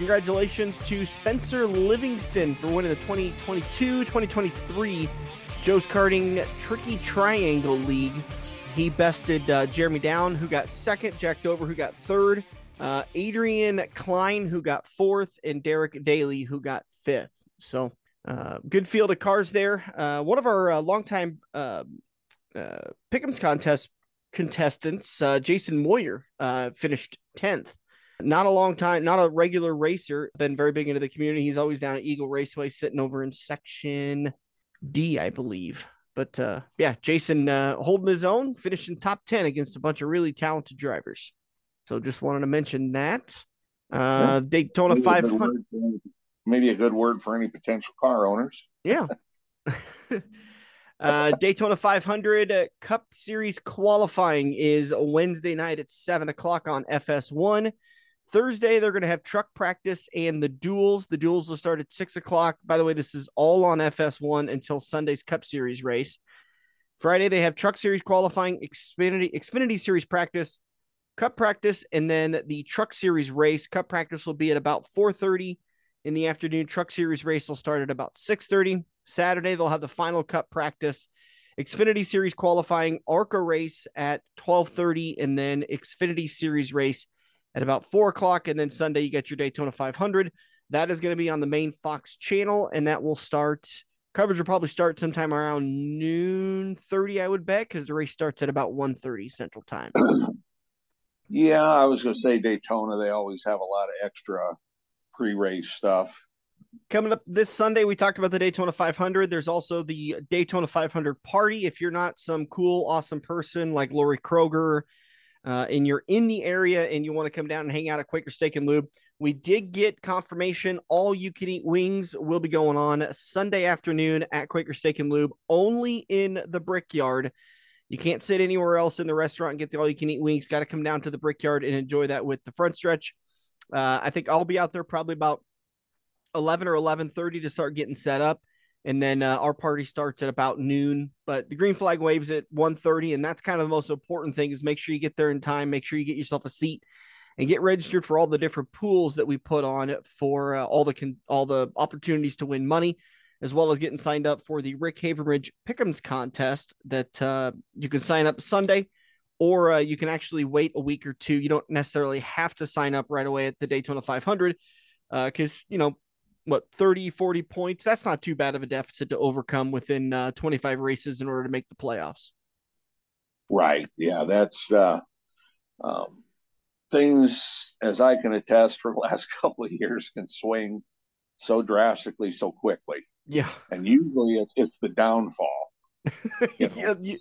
Congratulations to Spencer Livingston for winning the 2022 2023 Joe's Karting Tricky Triangle League. He bested uh, Jeremy Down, who got second, Jack Dover, who got third, uh, Adrian Klein, who got fourth, and Derek Daly, who got fifth. So, uh, good field of cars there. Uh, one of our uh, longtime uh, uh, contest contestants, uh, Jason Moyer, uh, finished 10th. Not a long time, not a regular racer, been very big into the community. He's always down at Eagle Raceway, sitting over in section D, I believe. But uh, yeah, Jason uh, holding his own, finishing top 10 against a bunch of really talented drivers. So just wanted to mention that. Uh, Daytona Maybe 500. word for- Maybe a good word for any potential car owners. Yeah. uh, Daytona 500 uh, Cup Series qualifying is Wednesday night at 7 o'clock on FS1. Thursday, they're going to have truck practice and the duels. The duels will start at 6 o'clock. By the way, this is all on FS1 until Sunday's Cup Series race. Friday, they have truck series qualifying, Xfinity, Xfinity Series practice, Cup practice, and then the truck series race. Cup practice will be at about 4:30 in the afternoon. Truck series race will start at about 6:30. Saturday they'll have the final cup practice, Xfinity series qualifying, ARCA race at 12:30, and then Xfinity series race at about four o'clock. And then Sunday you get your Daytona 500. That is going to be on the main Fox channel, and that will start. Coverage will probably start sometime around noon 30, I would bet, because the race starts at about 1:30 Central Time. Yeah, I was going to say Daytona. They always have a lot of extra pre-race stuff. Coming up this Sunday, we talked about the Daytona 500. There's also the Daytona 500 party. If you're not some cool, awesome person like Lori Kroger, uh, and you're in the area and you want to come down and hang out at Quaker Steak and Lube, we did get confirmation. All you can eat wings will be going on Sunday afternoon at Quaker Steak and Lube, only in the Brickyard. You can't sit anywhere else in the restaurant and get the all you can eat wings. Got to come down to the Brickyard and enjoy that with the front stretch. Uh, I think I'll be out there probably about 11 or 11:30 to start getting set up and then uh, our party starts at about noon but the green flag waves at 1.30 and that's kind of the most important thing is make sure you get there in time make sure you get yourself a seat and get registered for all the different pools that we put on for uh, all the con- all the opportunities to win money as well as getting signed up for the rick havenridge pick'ems contest that uh, you can sign up sunday or uh, you can actually wait a week or two. You don't necessarily have to sign up right away at the daytona 500 because you know what 30 40 points that's not too bad of a deficit to overcome within uh, 25 races in order to make the playoffs Right. Yeah, that's uh, um, things, as I can attest, for the last couple of years can swing so drastically so quickly. yeah And usually it's, it's the downfall. You know? Yeah, you,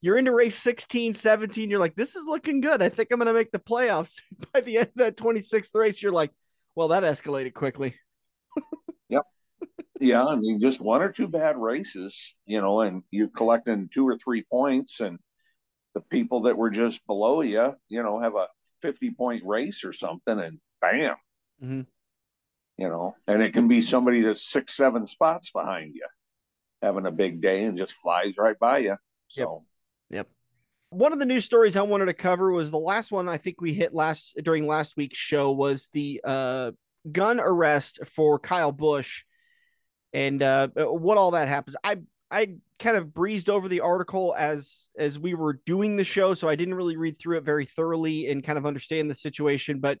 you're into race 16 17 you're like this is looking good i think i'm going to make the playoffs by the end of that 26th race you're like well that escalated quickly Yeah, I mean, just one or two bad races, you know, and you're collecting two or three points, and the people that were just below you, you know, have a 50 point race or something, and bam, Mhm. you know, and it can be somebody that's six, seven spots behind you having a big day and just flies right by you. So, Yep. one of the news stories I wanted to cover was the last one I think we hit last during last week's show was the uh, gun arrest for Kyle Busch and uh, what all that happens. I I kind of breezed over the article as as we were doing the show, so I didn't really read through it very thoroughly and kind of understand the situation. But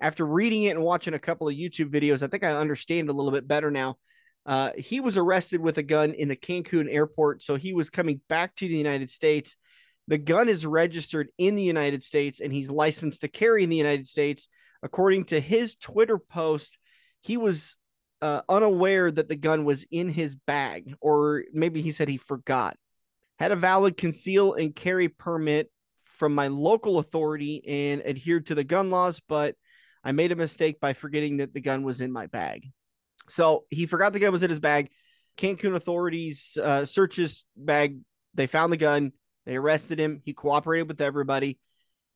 after reading it and watching a couple of YouTube videos, I think I understand a little bit better now. Uh, he was arrested with a gun in the Cancun airport, so he was coming back to the United States. The gun is registered in the United States and he's licensed to carry in the United States. According to his Twitter post, he was uh, unaware that the gun was in his bag, or maybe he said he forgot. Had a valid conceal and carry permit from my local authority and adhered to the gun laws, but I made a mistake by forgetting that the gun was in my bag. So he forgot the gun was in his bag. Cancun authorities uh, searched his bag. They found the gun. They arrested him. He cooperated with everybody.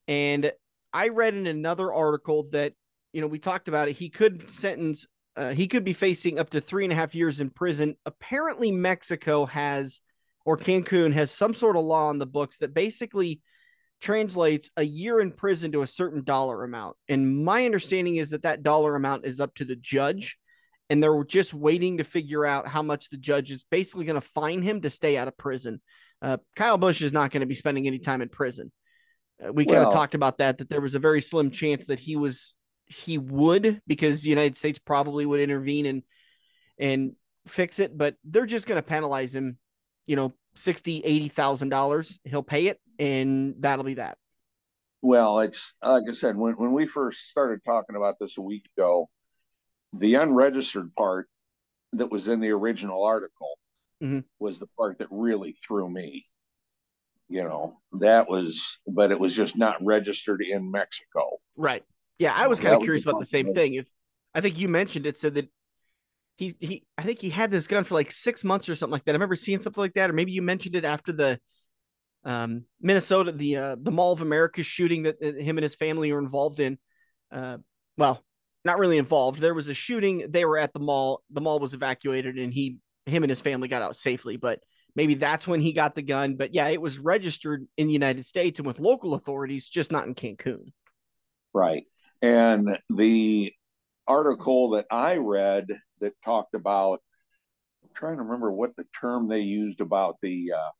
And I read in another article that, you know, we talked about it. He could sentence, uh, he could be facing up to three and a half years in prison. Apparently, Mexico has, or Cancun has some sort of law on the books that basically translates a year in prison to a certain dollar amount. And my understanding is that that dollar amount is up to the judge. And they're just waiting to figure out how much the judge is basically going to fine him to stay out of prison. Uh, Kyle Busch is not going to be spending any time in prison. Uh, we well, kind of talked about that, that there was a very slim chance that he was, he would, because the United States probably would intervene and, and fix it, but they're just going to penalize him, you know, sixty, eighty thousand dollars. He'll pay it, and that'll be that. Well, it's like I said when when we first started talking about this a week ago, the unregistered part that was in the original article mm-hmm. was the part that really threw me. You know, that was, but it was just not registered in Mexico. Right. Yeah, I was kind of curious about the same thing. If I think you mentioned it, said that he he I think he had this gun for like six months or something like that. I remember seeing something like that, or maybe you mentioned it after the um, Minnesota the uh, the Mall of America shooting that, that him and his family were involved in. Uh, well, not really involved. There was a shooting. They were at the mall. The mall was evacuated, and he him and his family got out safely. But maybe that's when he got the gun. But yeah, it was registered in the United States and with local authorities, just not in Cancun. Right. And the article that I read that talked about, I'm trying to remember what the term they used about the uh,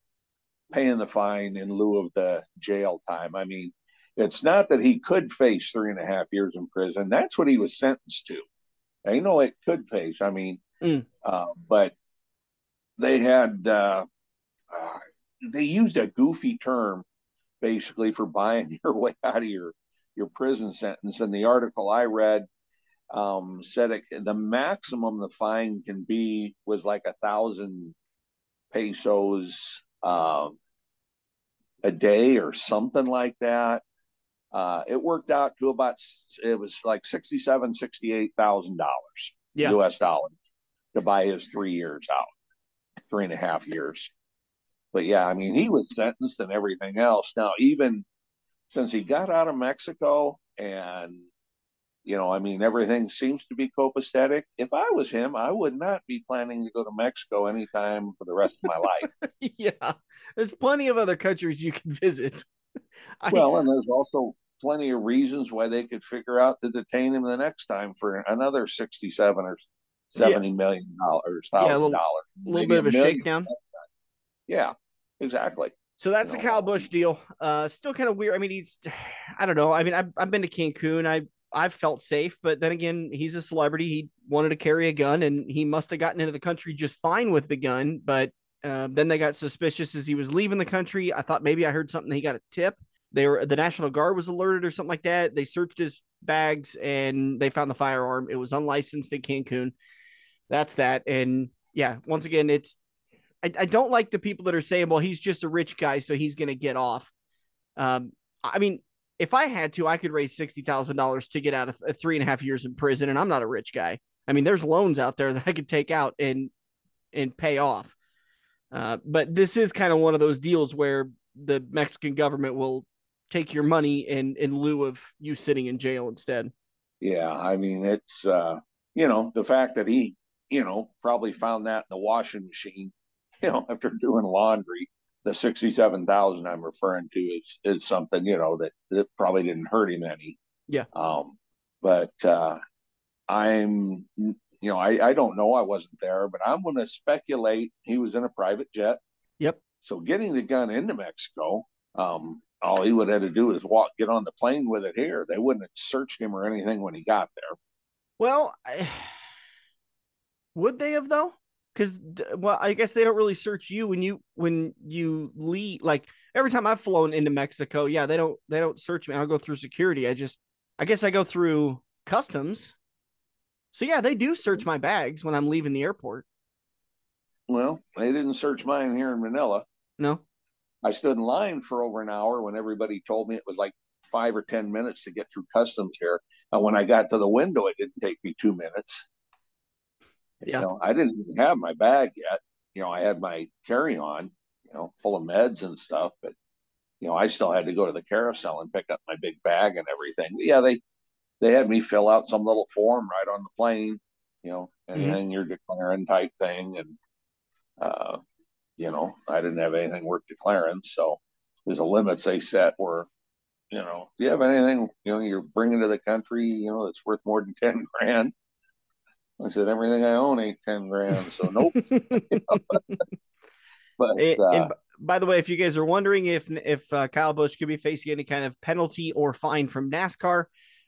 paying the fine in lieu of the jail time. I mean, it's not that he could face three and a half years in prison. That's what he was sentenced to. I know it could face. I mean, mm. uh, but they had uh, uh, they used a goofy term basically for buying your way out of your your prison sentence. And the article I read um, said it, the maximum the fine can be was like a thousand pesos uh, a day or something like that. Uh, it worked out to about it was like sixty seven, sixty eight thousand dollars yeah. U.S. dollars to buy his three years out, three and a half years. But yeah, I mean, he was sentenced and everything else. Now, even since he got out of Mexico and you know, I mean, everything seems to be copacetic. If I was him, I would not be planning to go to Mexico anytime for the rest of my life. yeah, there's plenty of other countries you can visit. I... Well, and there's also plenty of reasons why they could figure out to detain him the next time for another sixty-seven or seventy yeah. million dollars, thousand yeah, dollars, a little bit of a shakedown. Yeah, exactly. So that's the Kyle Busch deal. Uh, still kind of weird. I mean, he's, I don't know. I mean, I've, I've been to Cancun. I I've felt safe, but then again, he's a celebrity. He wanted to carry a gun, and he must have gotten into the country just fine with the gun. But uh, then they got suspicious as he was leaving the country. I thought maybe I heard something. He got a tip. They were the National Guard was alerted or something like that. They searched his bags and they found the firearm. It was unlicensed in Cancun. That's that. And yeah, once again, it's I, I don't like the people that are saying, well, he's just a rich guy, so he's going to get off. Um, I mean, if I had to, I could raise sixty thousand dollars to get out of three and a half years in prison, and I'm not a rich guy. I mean, there's loans out there that I could take out and and pay off. Uh, but this is kind of one of those deals where the Mexican government will take your money in in lieu of you sitting in jail instead. Yeah, I mean, it's uh, you know the fact that he you know probably found that in the washing machine you know, after doing laundry, the sixty-seven thousand I'm referring to is is something you know that that probably didn't hurt him any. Yeah. Um, but uh, I'm you know I I don't know I wasn't there, but I'm going to speculate he was in a private jet. Yep. So getting the gun into Mexico, um, all he would have to do is walk, get on the plane with it here. They wouldn't have searched him or anything when he got there. Well, I, would they have though? Because well i guess they don't really search you when you when you leave like every time i've flown into mexico yeah they don't they don't search me. I don't go through security. I just i guess i go through customs. So yeah they do search my bags when i'm leaving the airport. Well they didn't search mine here in manila. No. I stood in line for over an hour when everybody told me it was like five or ten minutes to get through customs here. And when i got to the window it didn't take me two minutes Yeah. You know, I didn't even have my bag yet. You know, I had my carry on, you know, full of meds and stuff, but you know, I still had to go to the carousel and pick up my big bag and everything. But yeah, they they had me fill out some little form right on the plane, you know, and mm-hmm. then you're declaring type thing. And, uh, you know, I didn't have anything worth declaring. So there's a limits they set where, you know, do you have anything, you know, you're bringing to the country, you know, that's worth more than 10 grand? I said, everything I own ain't 10 grand. So nope. but, and, uh, and by the way, if you guys are wondering if, if uh, Kyle Busch could be facing any kind of penalty or fine from NASCAR,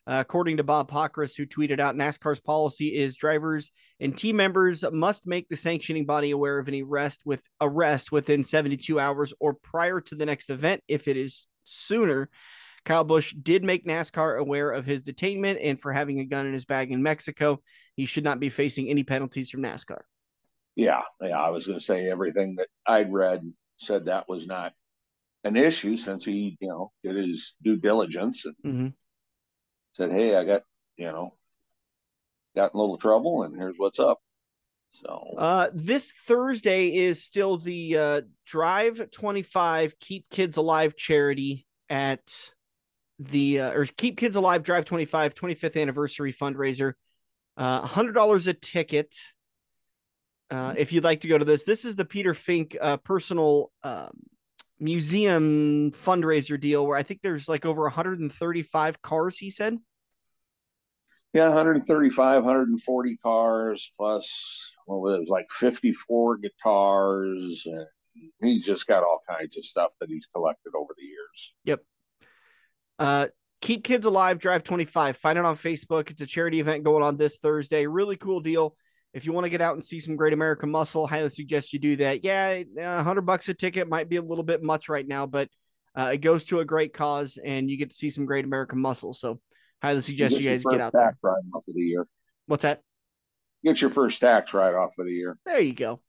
uh, according to Bob Pockrass, who tweeted out NASCAR's policy is drivers and team members must make the sanctioning body aware of any arrest with arrest within 72 hours or prior to the next event if it is sooner. Kyle Busch did make NASCAR aware of his detainment and for having a gun in his bag in Mexico. He should not be facing any penalties from NASCAR. Yeah, yeah, I was going to say everything that I'd read said that was not an issue since he, you know, did his due diligence and mm-hmm said, "Hey, I got you know got in a little trouble, and here's what's up." So uh, this Thursday is still the uh, Drive 25 Keep Kids Alive charity at the uh, or Keep Kids Alive Drive 25 25th anniversary fundraiser. Uh, $100 a ticket. Uh, if you'd like to go to this, this is the Peter Fink uh, personal um, museum fundraiser deal where I think there's like over 135 cars, he said. Yeah, 135, 140 cars plus what was it, like 54 guitars. And he's just got all kinds of stuff that he's collected over the years. Yep. Uh, Keep Kids Alive Drive 25. Find it on Facebook. It's a charity event going on this Thursday. Really cool deal if you want to get out and see some great American muscle, highly suggest you do that. Yeah, a hundred bucks a ticket might be a little bit much right now, but uh, it goes to a great cause, and you get to see some great American muscle. So, highly suggest you, you guys get out there. Right off of the year. What's that? Get your first tax right off of the year. There you go.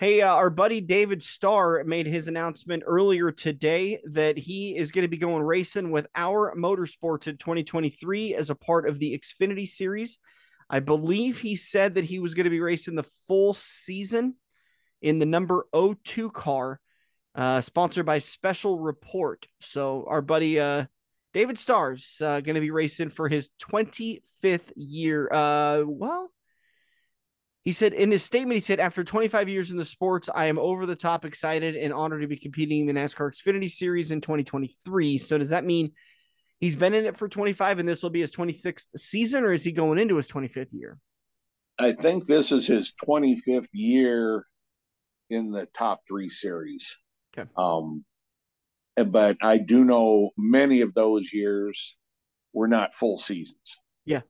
Hey, uh, our buddy David Starr made his announcement earlier today that he is going to be going racing with our motorsports in 2023 as a part of the Xfinity Series. I believe he said that he was going to be racing the full season in the number 02 car, uh, sponsored by Special Report. So our buddy uh, David Starr's uh, going to be racing for his 25th year. Uh, well, he said in his statement, he said, after 25 years in the sports, I am over the top excited and honored to be competing in the NASCAR Xfinity Series in 2023. So does that mean he's been in it for 25 and this will be his 26th season or is he going into his 25th year? I think this is his 25th year in the top three series. Okay. Um but i do know many of those years were not full seasons. Yeah.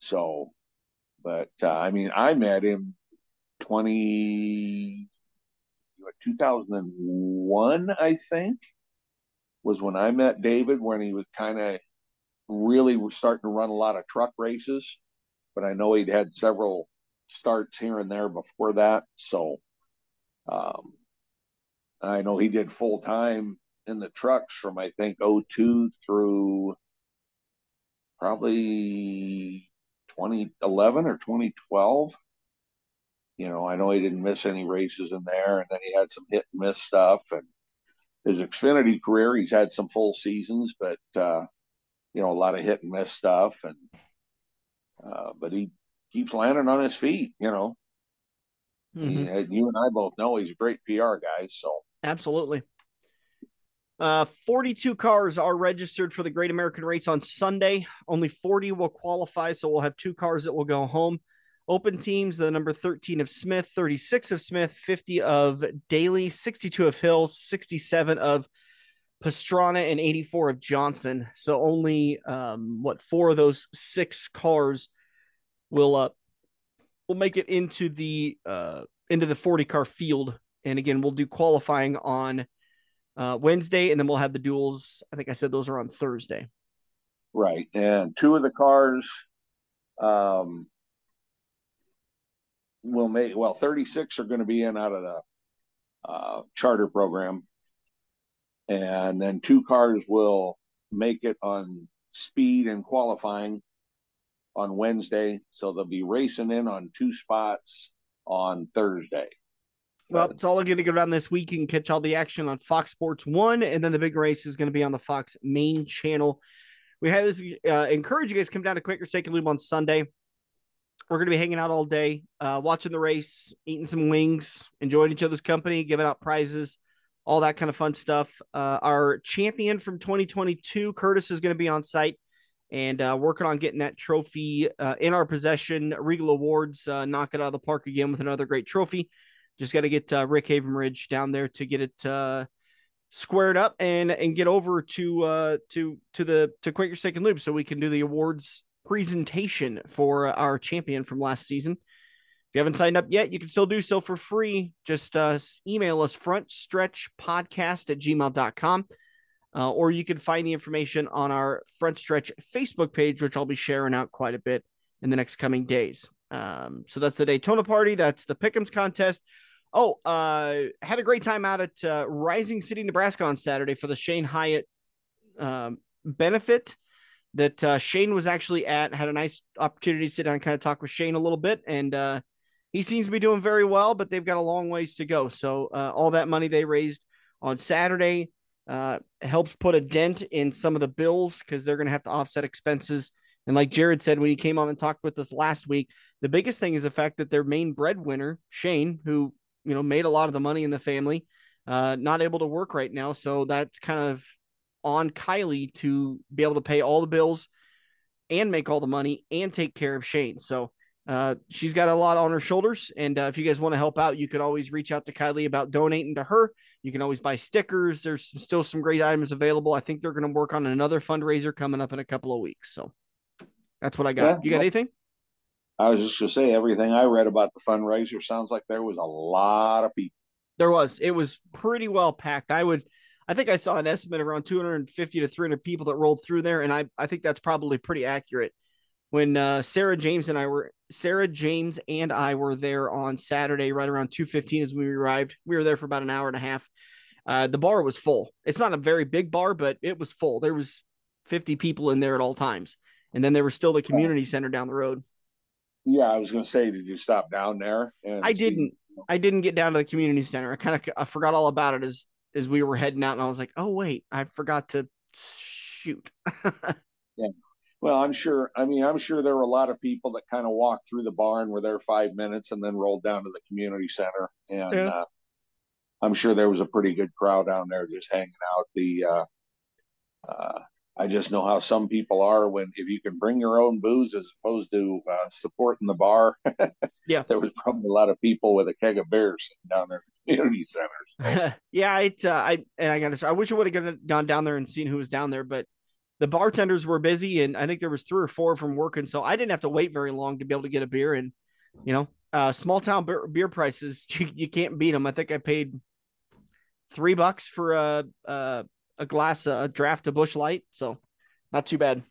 So but uh, i mean i met him 20 2001 i think was when I met David when he was kind of really starting to run a lot of truck races. But I know he'd had several starts here and there before that. So um, I know he did full time in the trucks from I think 02 through probably 2011 or 2012. You know, I know he didn't miss any races in there, and then he had some hit and miss stuff, and his Xfinity career, he's had some full seasons, but uh, you know a lot of hit and miss stuff, and uh, but he keeps landing on his feet. You know, mm-hmm. he, you and I both know he's a great PR guy. So absolutely. Uh, 42 cars are registered for the Great American Race on Sunday. Only 40 will qualify, so we'll have two cars that will go home. Open teams, the number 13 of Smith, 36 of Smith, 50 of Daly, 62 of Hill, 67 of Pastrana, and 84 of Johnson. So only um, what four of those six cars will uh will make it into the uh into the 40 car field. And again, we'll do qualifying on uh, Wednesday, and then we'll have the duels. I think I said those are on Thursday. Right, and two of the cars um, will make well 36 are going to be in out of the uh, charter program and then two cars will make it on speed and qualifying on Wednesday, so they'll be racing in on two spots on Thursday. Well, it's all going to go down this week. You can catch all the action on Fox Sports One, and then the big race is going to be on the Fox main channel. We had this uh, encourage you guys to come down to Quaker Steak and Lube on Sunday. We're going to be hanging out all day, uh, watching the race, eating some wings, enjoying each other's company, giving out prizes, all that kind of fun stuff. Uh, our champion from 2022, Curtis, is going to be on site and uh, working on getting that trophy uh, in our possession. Regal Awards uh, knock it out of the park again with another great trophy. Just got to get uh, Rick Havenridge down there to get it uh, squared up and and get over to uh, to to the to Quaker Steak and Lube so we can do the awards presentation for our champion from last season. If you haven't signed up yet, you can still do so for free. Just uh, email us frontstretchpodcast at gmail.com. Uh, or you can find the information on our Front Stretch Facebook page, which I'll be sharing out quite a bit in the next coming days. Um, so that's the Daytona party. That's the Pick'ems contest. Oh, uh, had a great time out at uh, Rising City, Nebraska on Saturday for the Shane Hyatt um, benefit that uh, Shane was actually at. Had a nice opportunity to sit down and kind of talk with Shane a little bit, and uh, he seems to be doing very well. But they've got a long ways to go. So uh, all that money they raised on Saturday uh, helps put a dent in some of the bills because they're going to have to offset expenses. And like Jared said when he came on and talked with us last week, the biggest thing is the fact that their main breadwinner, Shane, who you know made a lot of the money in the family, uh, not able to work right now. So that's kind of on Kylie to be able to pay all the bills and make all the money and take care of Shane. So uh, she's got a lot on her shoulders. And uh, if you guys want to help out, you can always reach out to Kylie about donating to her. You can always buy stickers. There's some, still some great items available. I think they're going to work on another fundraiser coming up in a couple of weeks. So that's what I got. Yeah, you got anything? I was just going to say everything I read about the fundraiser sounds like there was a lot of people. There was. It was pretty well packed. I would. I think I saw an estimate around 250 to 300 people that rolled through there, and I, I think that's probably pretty accurate when uh, Sarah James and I were Sarah James and I were there on Saturday, right around two fifteen as we arrived. We were there for about an hour and a half. Uh, the bar was full. It's not a very big bar, but it was full. There was fifty people in there at all times, and then there was still the community center down the road. Yeah, I was going to say, did you stop down there? I see? didn't. I didn't get down to the community center. I kind of I forgot all about it as as we were heading out, and I was like, oh wait, I forgot to shoot. yeah. Well, I'm sure. I mean, I'm sure there were a lot of people that kind of walked through the barn, were there five minutes, and then rolled down to the community center. And yeah. uh, I'm sure there was a pretty good crowd down there just hanging out. The uh, uh, I just know how some people are when if you can bring your own booze as opposed to uh, supporting the bar. yeah, there was probably a lot of people with a keg of beer sitting down there in the community centers. yeah, I uh, I and I got to. I wish I would have gone down there and seen who was down there, but the bartenders were busy and I think there was three or four from working. So I didn't have to wait very long to be able to get a beer. And, you know, uh, small town beer, beer prices, you, you, can't beat them. I think I paid three bucks for a, a, glass, a draft of Busch Light. So not too bad.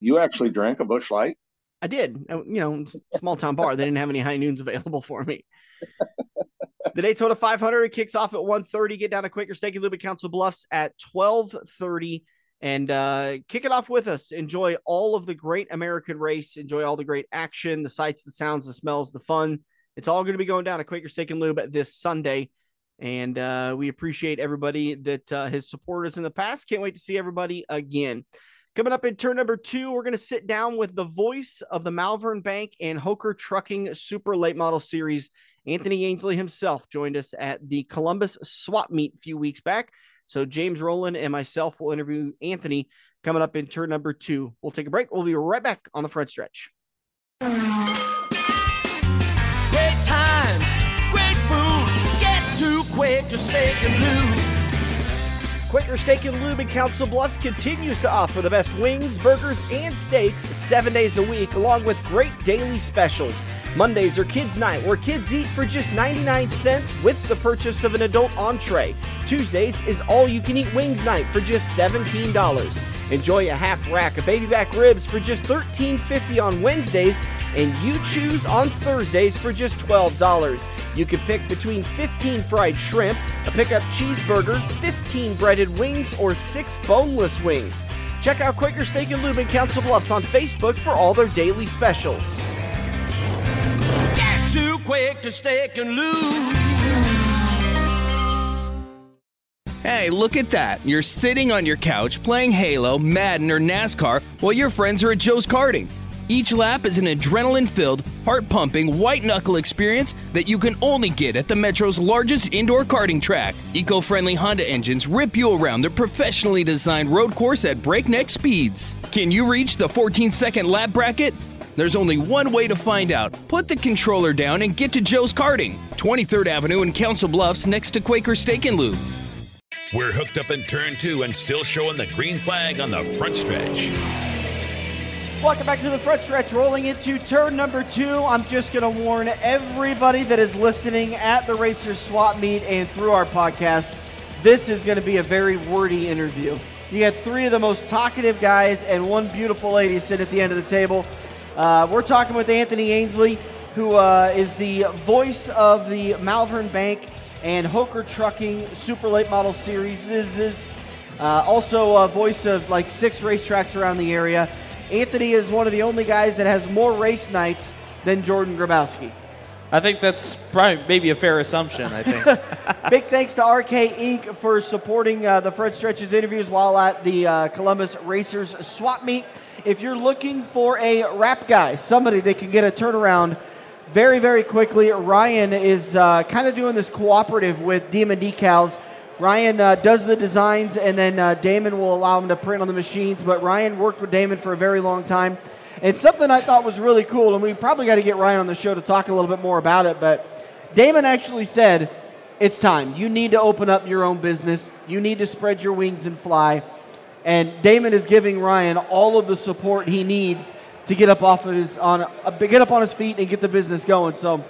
You actually drank a Busch Light? I did. Uh, you know, small town bar. They didn't have any high noons available for me. the Daytona 500 kicks off at 1.30. Get down to Quaker Steak and Lube Council Bluffs at 12.30 and uh, kick it off with us. Enjoy all of the great American race. Enjoy all the great action, the sights, the sounds, the smells, the fun. It's all going to be going down at Quaker Steak and Lube this Sunday. And uh, we appreciate everybody that uh, has supported us in the past. Can't wait to see everybody again. Coming up in turn number two, we're going to sit down with the voice of the Malvern Bank and Hoker Trucking Super Late Model Series. Anthony Ainsley himself joined us at the Columbus Swap Meet a few weeks back. So James Rowland and myself will interview Anthony coming up in turn number two. We'll take a break. We'll be right back on the front stretch. Quaker Steak and Lube. Quaker Steak and Lube in Council Bluffs continues to offer the best wings, burgers, and steaks seven days a week, along with great daily specials. Mondays are Kids Night, where kids eat for just 99 cents with the purchase of an adult entree. Tuesdays is All You Can Eat Wings Night for just $17. Enjoy a half rack of baby back ribs for just $13.50 on Wednesdays, and you choose on Thursdays for just $12. You can pick between 15 fried shrimp, a pickup cheeseburger, 15 breaded wings, or 6 boneless wings. Check out Quaker Steak and Lube in Council Bluffs on Facebook for all their daily specials. Get to Quaker Steak and Lube. Hey, look at that. You're sitting on your couch playing Halo, Madden, or NASCAR while your friends are at Joe's Karting. Each lap is an adrenaline filled, heart pumping, white knuckle experience that you can only get at the Metro's largest indoor karting track. Eco friendly Honda engines rip you around the professionally designed road course at breakneck speeds. Can you reach the 14 second lap bracket? There's only one way to find out. Put the controller down and get to Joe's Karting, 23rd Avenue in Council Bluffs next to Quaker Steak and Lube. We're hooked up in turn two and still showing the green flag on the front stretch. Welcome back to the front stretch, rolling into turn number two. I'm just going to warn everybody that is listening at the Racers Swap Meet and through our podcast. This is going to be a very wordy interview. You got three of the most talkative guys and one beautiful lady sitting at the end of the table. Uh, we're talking with Anthony Ainsley, who uh, is the voice of the Malvern Bank and Hoker Trucking Super Late Model Series. Is uh, also a voice of like six racetracks around the area. Anthony is one of the only guys that has more race nights than Jordan Grabowski. I think that's probably maybe a fair assumption. I think. Big thanks to RK Inc. for supporting uh, the Front Stretch's interviews while at the uh, Columbus Racers Swap Meet. If you're looking for a wrap guy, somebody that can get a turnaround very, very quickly, Ryan is uh, kind of doing this cooperative with Demon Decals. Ryan uh, does the designs, and then uh, Damon will allow him to print on the machines. But Ryan worked with Damon for a very long time. And something I thought was really cool, and we probably got to get Ryan on the show to talk a little bit more about it. But Damon actually said, It's time. You need to open up your own business, you need to spread your wings and fly. And Damon is giving Ryan all of the support he needs to get up off of his on get up on his feet and get the business going. So,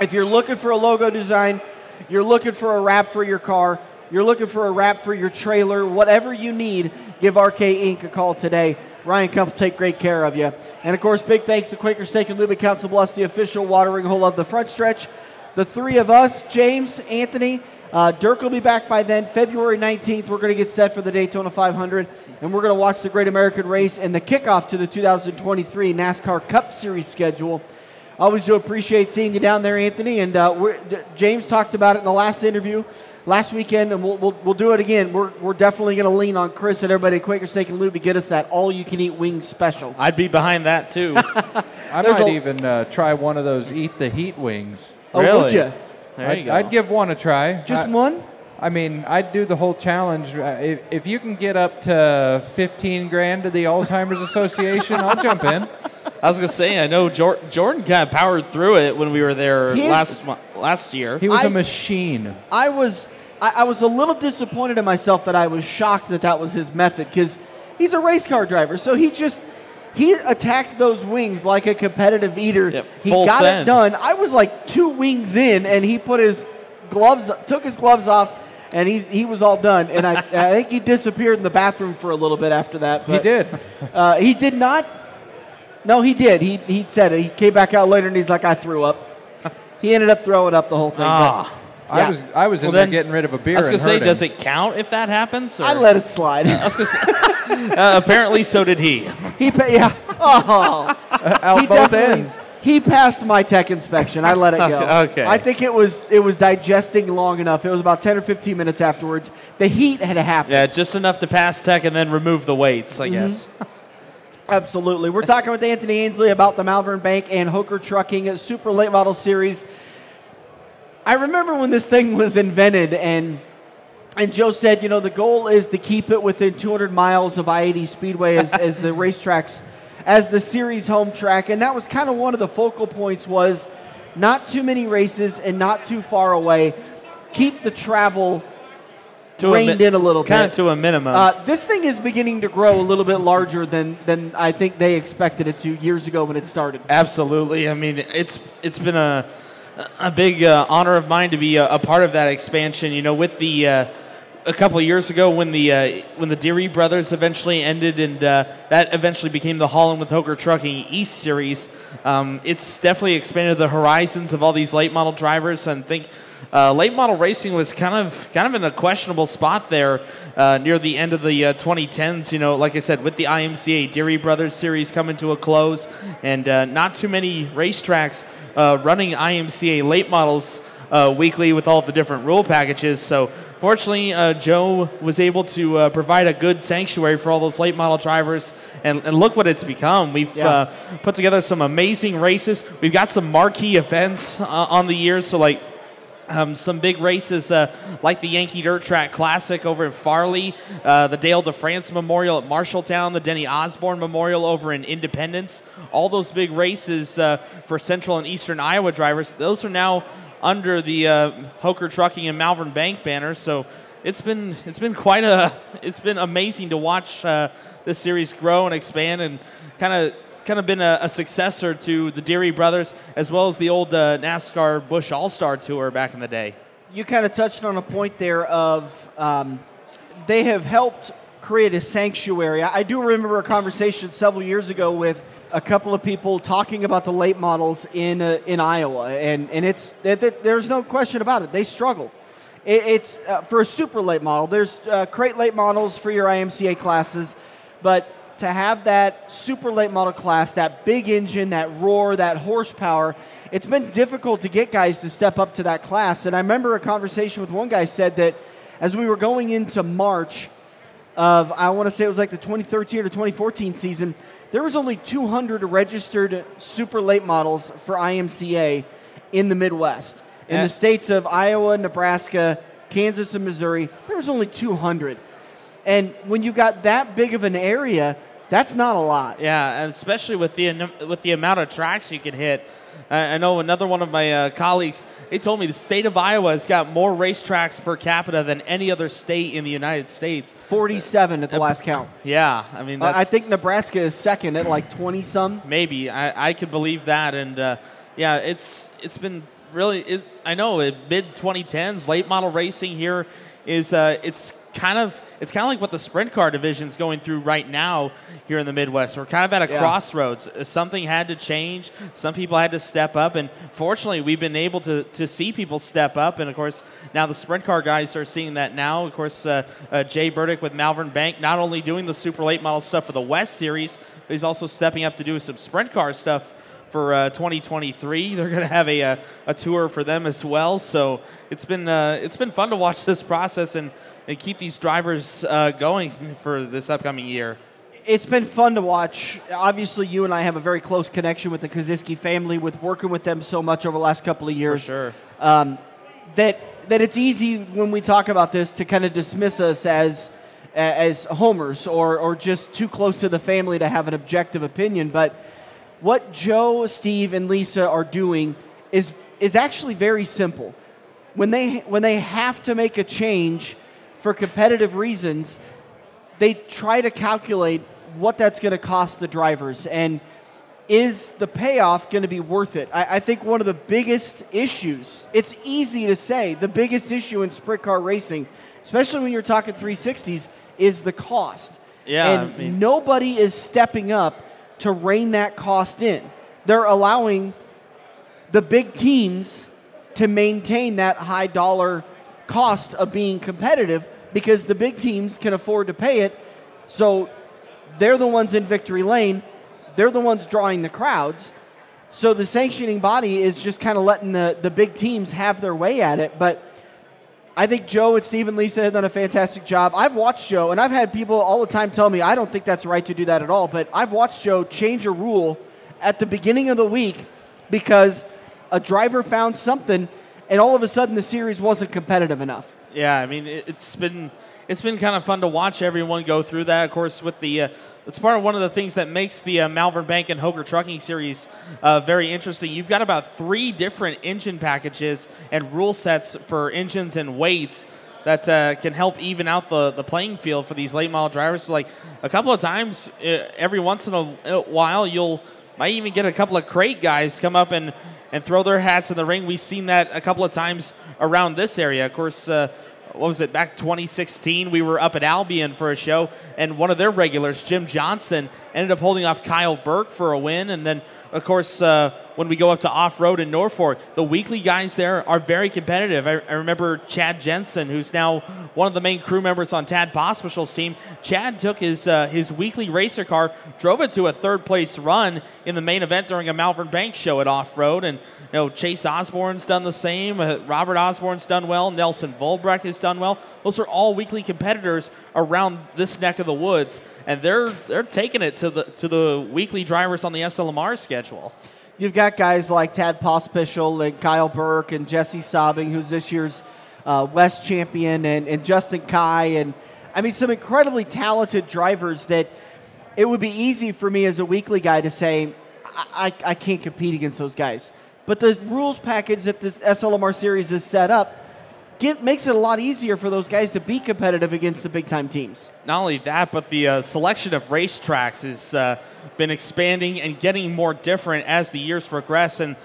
if you're looking for a logo design, you're looking for a wrap for your car, you're looking for a wrap for your trailer, whatever you need, give RK Inc. a call today. Ryan Cup will take great care of you. And of course, big thanks to Quaker Steak and Lube Council Bluffs, the official watering hole of the front stretch. The three of us, James, Anthony, uh, Dirk will be back by then. February 19th, we're going to get set for the Daytona 500, and we're going to watch the Great American Race and the kickoff to the 2023 NASCAR Cup Series schedule. Always do appreciate seeing you down there, Anthony. And uh, James talked about it in the last interview last weekend, and we'll, we'll, we'll do it again. We're, we're definitely going to lean on Chris and everybody at Quaker Steak and Lube to get us that all you can eat wings special. I'd be behind that too. I might a, even uh, try one of those eat the heat wings. Oh, really? would you? I'd, I'd, give one a try. Just I, one? I mean, I'd do the whole challenge. Uh, if, if you can get up to 15 grand to the Alzheimer's Association, I'll jump in. I was gonna say, I know Jordan, Jordan kind of powered through it when we were there His, last last year. He was I, a machine. I was I, I, was a little disappointed in myself that I was shocked that that was his method because he's a race car driver, so he just he attacked those wings like a competitive eater. Yep, he got send. it done. I was like two wings in, and he put his gloves, took his gloves off, and he's he was all done. And I, I think he disappeared in the bathroom for a little bit after that. But, he did. Uh, he did not. No, he did. He he said it. He came back out later and he's like, I threw up. He ended up throwing up the whole thing. Ah. I yeah. was I was in well, there getting rid of a beer. I was gonna say, does it count if that happens? Or? I let it slide. I was gonna say, uh, apparently, so did he. He yeah. Oh, out he both ends. He passed my tech inspection. I let it go. okay. I think it was it was digesting long enough. It was about ten or fifteen minutes afterwards. The heat had happened. Yeah, just enough to pass tech and then remove the weights. I mm-hmm. guess. Absolutely. We're talking with Anthony Ainsley about the Malvern Bank and Hoker Trucking Super Late Model Series. I remember when this thing was invented and and Joe said, you know, the goal is to keep it within 200 miles of I-80 Speedway as, as the racetracks, as the series home track, and that was kind of one of the focal points was not too many races and not too far away. Keep the travel to reined mi- in a little kind bit, kind of to a minimum. Uh, this thing is beginning to grow a little bit larger than than I think they expected it to years ago when it started. Absolutely. I mean, it's it's been a a big uh, honor of mine to be a, a, part of that expansion. You know, with the uh, a couple years ago when the uh, when the Deery brothers eventually ended, and uh, that eventually became the Holland with Hoker Trucking East Series. Um, it's definitely expanded the horizons of all these late model drivers, and think uh, late model racing was kind of kind of in a questionable spot there uh, near the end of the 2010s. You know, like I said, with the IMCA Deery Brothers Series coming to a close, and uh, not too many racetracks running IMCA late models weekly with all the different rule packages. So fortunately, uh, Joe was able to uh, provide a good sanctuary for all those late model drivers, and, and look what it's become. We've yeah. uh, put together some amazing races. We've got some marquee events uh, on the year, so like. Um, some big races uh, like the Yankee Dirt Track Classic over in Farley, uh, the Dale DeFrance Memorial at Marshalltown, the Denny Osborne Memorial over in Independence. All those big races for Central and Eastern Iowa drivers, those are now under the uh, Hoker Trucking and Malvern Bank banners. So it's been it's been quite a it's been amazing to watch uh, this series grow and expand and kind of kind of been a, a, successor to the Deery brothers as well as the old uh, NASCAR Busch All Star Tour back in the day. You kind of touched on a point there of um, they have helped create a sanctuary. I, do remember a conversation several years ago with a couple of people talking about the late models in uh, in Iowa, and and it's it, it, there's no question about it. They struggle. It, it's uh, for a super late model. There's uh, great late models for your IMCA classes, but to have that super late model class, that big engine, that roar, that horsepower, it's been difficult to get guys to step up to that class. And I remember a conversation with one guy said that as we were going into March of I want to say it was like the 2013 or 2014 season there was only 200 registered super late models for IMCA in the Midwest. In the states of Iowa, Nebraska, Kansas, and Missouri, there was only 200. And when you've got that big of an area, that's not a lot. Yeah, and especially with the with the amount of tracks you can hit. I know another one of my uh, colleagues. They told me the state of Iowa has got more racetracks per capita than any other state in the United States. Forty-seven at the uh, last count. Yeah, I mean, uh, I think Nebraska is second at like twenty some. Maybe I, I could believe that, and uh, yeah, it's it's been really. It, I know mid 2010s, late model racing here is uh, it's kind of it's kind of like what the sprint car division is going through right now here in the Midwest. We're kind of at a yeah. crossroads. Something had to change. Some people had to step up, and fortunately, we've been able to to see people step up. And of course, now the sprint car guys are seeing that now. Of course, uh, uh, Jay Burdick with Malvern Bank not only doing the super late model stuff for the West Series, but he's also stepping up to do some sprint car stuff for uh, 2023. They're going to have a, a, uh, a, tour for them as well. So it's been uh, it's been fun to watch this process and, and keep these drivers uh, going for this upcoming year. It's been fun to watch. Obviously, you and I have a very close connection with the Kosiski family, with working with them so much over the last couple of years. For sure. Um, that that it's easy when we talk about this to kind of dismiss us as as homers or or just too close to the family to have an objective opinion, but what Joe, Steve, and Lisa are doing is is actually very simple. When they when they have to make a change for competitive reasons, they try to calculate what that's going to cost the drivers and is the payoff going to be worth it? I, I, think one of the biggest issues, it's easy to say, the biggest issue in sprint car racing, especially when you're talking 360s, is the cost. Yeah. And I mean, nobody is stepping up to rein that cost in. They're allowing the big teams to maintain that high dollar cost of being competitive because the big teams can afford to pay it. So they're the ones in victory lane. They're the ones drawing the crowds. So the sanctioning body is just kind of letting the, the big teams have their way at it. But I think Joe and Steve and Lisa have done a fantastic job. I've watched Joe, and I've had people all the time tell me I don't think that's right to do that at all. But I've watched Joe change a rule at the beginning of the week because a driver found something, and all of a sudden the series wasn't competitive enough. Yeah, I mean it's been it's been kind of fun to watch everyone go through that. Of course, with the uh, it's part of one of the things that makes the uh, Malvern Bank and Hoker Trucking Series uh, very interesting. You've got about three different engine packages and rule sets for engines and weights that uh, can help even out the, the playing field for these late model drivers. So like a couple of times, uh, every once in a while, you'll might even get a couple of crate guys come up and, and throw their hats in the ring. We've seen that a couple of times around this area. Of course, uh, what was it back 2016 we were up at albion for a show and one of their regulars jim johnson ended up holding off kyle berck for a win. And then of course uh, when we go up to off-road in norfolk the weekly guys there are very competitive. I, I remember chad jensen who's now one of the main crew members on tad pospisil's team. Chad took his uh, his weekly racer car drove it to a third place run in the main event during a malvern banks show at off-road. And you know chase osborne's done the same. Uh, robert osborne's done well. Nelson volbrecht has done well. Those are all weekly competitors around this neck of the woods. And they're they're taking it to the to the weekly drivers on the slmr schedule You've got guys like Tad Pospisil and Kyle Berck and Jesse Sobbing, who's this year's uh, West champion, and, and Justin Kay. And I mean, some incredibly talented drivers that it would be easy for me as a weekly guy to say, I, I, I can't compete against those guys. But the rules package that this SLMR series is set up get, makes it a lot easier for those guys to be competitive against the big time teams. not only that, but the uh, selection of racetracks has uh, been expanding and getting more different as the years progress. And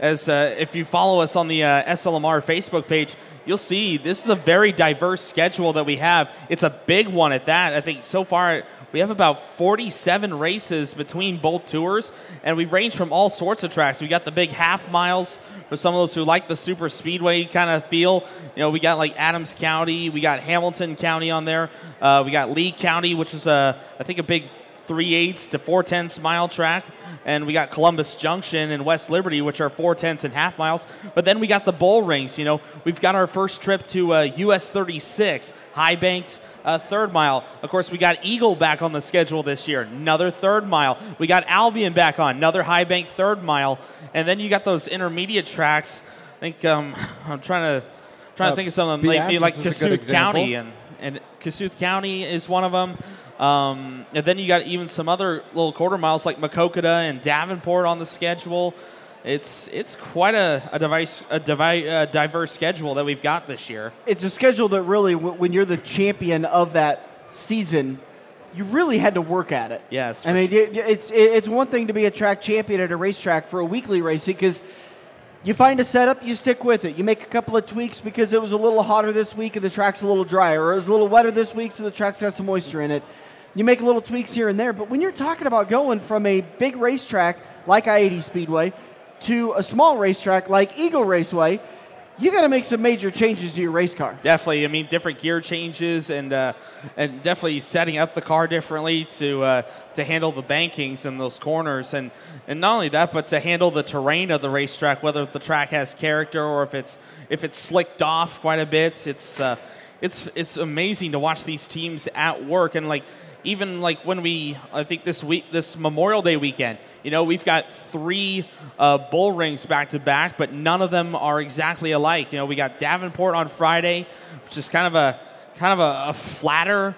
as uh, if you follow us on the uh, SLMR Facebook page, you'll see this is a very diverse schedule that we have. It's a big one at that. I think so far we have about 47 races between both tours, and we range from all sorts of tracks. We got the big half miles for some of those who like the super speedway kind of feel. You know, we got like Adams County, we got Hamilton County on there, uh, we got Lee County, which is a I think a big three eighths to four tenths mile track, and we got Columbus Junction and West Liberty, which are four tenths and half miles. But then we got the bull rings. You know, we've got our first trip to uh, US 36, high banked uh, third mile. Of course, we got Eagle back on the schedule this year, another third mile. We got Albion back on, another high bank third mile, and then you got those intermediate tracks. I think um, I'm trying to trying Uh, to think of some of them, like, like Kossuth County and and Kossuth County is one of them. Um, and then you got even some other little quarter miles like Maquoketa and Davenport on the schedule. It's it's quite a, a device a devi- uh, diverse schedule that we've got this year. it's a schedule that really, w- when you're the champion of that season, you really had to work at it. Yes, I mean, sure. it- it's it's one thing to be a track champion at a racetrack for a weekly racing because you find a setup, you stick with it. You make a couple of tweaks because it was a little hotter this week and the track's a little drier, or it was a little wetter this week so the track's got some moisture in it. You make a little tweaks here and there, but when you're talking about going from a big racetrack like I-80 Speedway to a small racetrack like Eagle Raceway, you got to make some major changes to your race car. Definitely, I mean, different gear changes and uh, and definitely setting up the car differently to uh, to handle the bankings and those corners, and and not only that, but to handle the terrain of the racetrack, whether the track has character or if it's if it's slicked off quite a bit. It's uh, it's it's amazing to watch these teams at work and like even like when we i think this week this memorial day weekend you know we've got three uh, bull rings back to back but none of them are exactly alike. You know we got davenport on friday which is kind of a kind of a, a flatter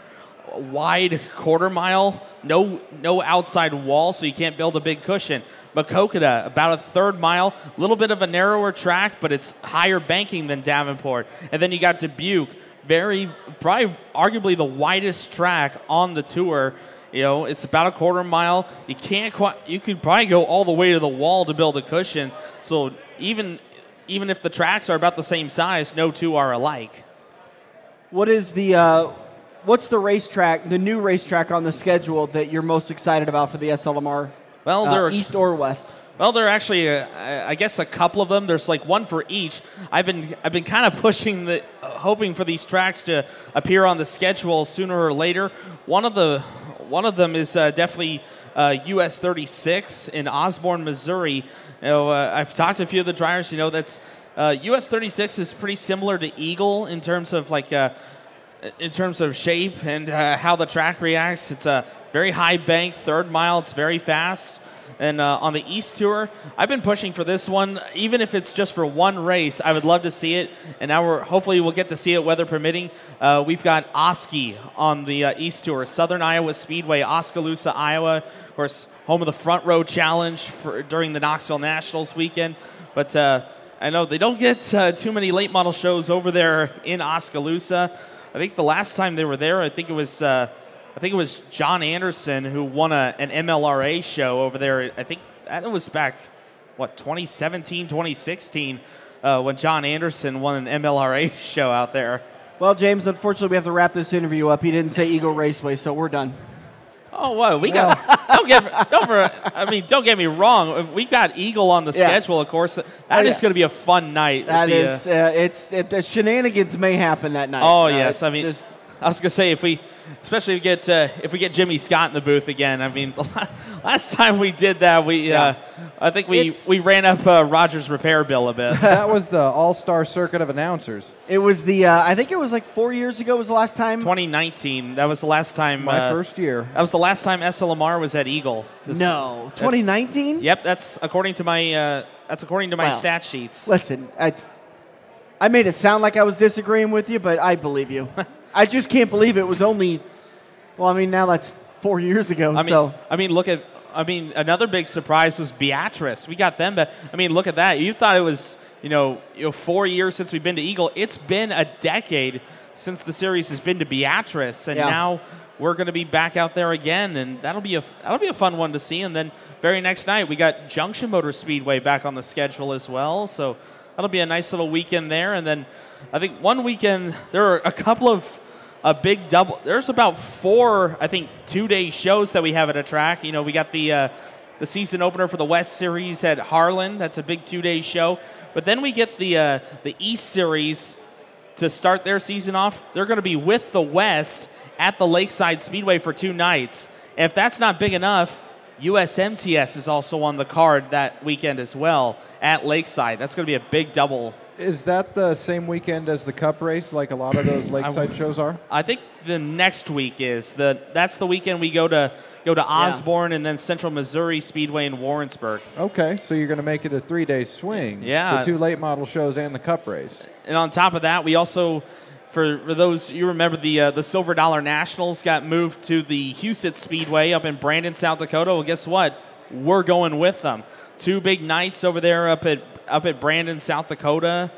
wide quarter mile. No no outside wall so you can't build a big cushion. Maquoketa, about a third mile, a little bit of a narrower track, but it's higher banking than Davenport. And then you got Dubuque, very probably arguably the widest track on the tour. You know, it's about a quarter mile. You can't quite. You could probably go all the way to the wall to build a cushion. So even even if the tracks are about the same size, no two are alike. What is the uh, what's the racetrack, the new racetrack on the schedule that you're most excited about for the SLMR? Well, uh, there are east or west. Well, there are actually, uh, I guess, a couple of them. There's like one for each. I've been, I've been kind of pushing the, uh, hoping for these tracks to appear on the schedule sooner or later. One of the, one of them is uh, definitely uh, US 36 in Osborn, Missouri. You know, uh, I've talked to a few of the drivers. You know, that's uh, US 36 is pretty similar to Eagle in terms of like. Uh, in terms of shape and uh, how the track reacts. It's a very high bank, third mile. It's very fast. And uh, on the East Tour, I've been pushing for this one, even if it's just for one race. I would love to see it, and now we're hopefully we'll get to see it, weather permitting. Uh, we've got Oski on the uh, East Tour, Southern Iowa Speedway, Oskaloosa, Iowa. Of course, home of the Front Row Challenge for, during the Knoxville Nationals weekend. But uh, I know they don't get uh, too many late model shows over there in Oskaloosa. I think the last time they were there, I think it was uh, I think it was John Anderson who won a, an MLRA show over there. I think that was back what 2017, 2016 uh, when John Anderson won an MLRA show out there. Well, James, unfortunately, we have to wrap this interview up. He didn't say Eagle Raceway, so we're done. Oh, well, we got. don't get. Don't for, I mean, don't get me wrong. We got Eagle on the Yeah. schedule, of course. That is Oh, yeah. going to be a fun night. That The, is, uh, it's it, the shenanigans may happen that night. Oh Uh, yes, I mean, just I was gonna say if we, especially if we get uh, if we get Jimmy Scott in the booth again. I mean, last time we did that, we uh, I think we It's- we ran up uh, Rogers' repair bill a bit. that was the all-star circuit of announcers. it was the uh, I think it was like four years ago was the last time. 2019. That was the last time. My uh, first year. That was the last time SLMR was at Eagle. 'Cause- No, 2019. Yep, that's according to my uh, that's according to my Wow. stat sheets. Listen, I, I made it sound like I was disagreeing with you, but I believe you. I just can't believe it was only. Well, I mean, now that's four years ago. I mean, so I mean, look at. I mean, another big surprise was Beatrice. We got them, but I mean, look at that. You thought it was, you know, you know, four years since we've been to Eagle. It's been a decade since the series has been to Beatrice, and Yeah. now we're going to be back out there again, and that'll be a that'll be a fun one to see. And then very next night, we got Junction Motor Speedway back on the schedule as well. So that'll be a nice little weekend there. And then I think one weekend there are a couple of a big double. There's about four, I think, two day shows that we have at a track. You know, we got the uh, the season opener for the West Series at Harlan. That's a big two day show. But then we get the uh, the East Series to start their season off. They're going to be with the West at the Lakeside Speedway for two nights. If that's not big enough, USMTS is also on the card that weekend as well at Lakeside. That's going to be a big double Is that the same weekend as the Cup race, like a lot of those Lakeside shows are? I think the next week is the that's the weekend we go to go to Osborn and then Central Missouri Speedway in Warrensburg. Okay, so you're going to make it a three-day swing. Yeah. The two late model shows and the Cup race. And on top of that, we also for, for those you remember the uh, the Silver Dollar Nationals got moved to the Huset Speedway up in Brandon, South Dakota. Well, guess what? We're going with them. Two big nights over there up at up at Brandon, South Dakota.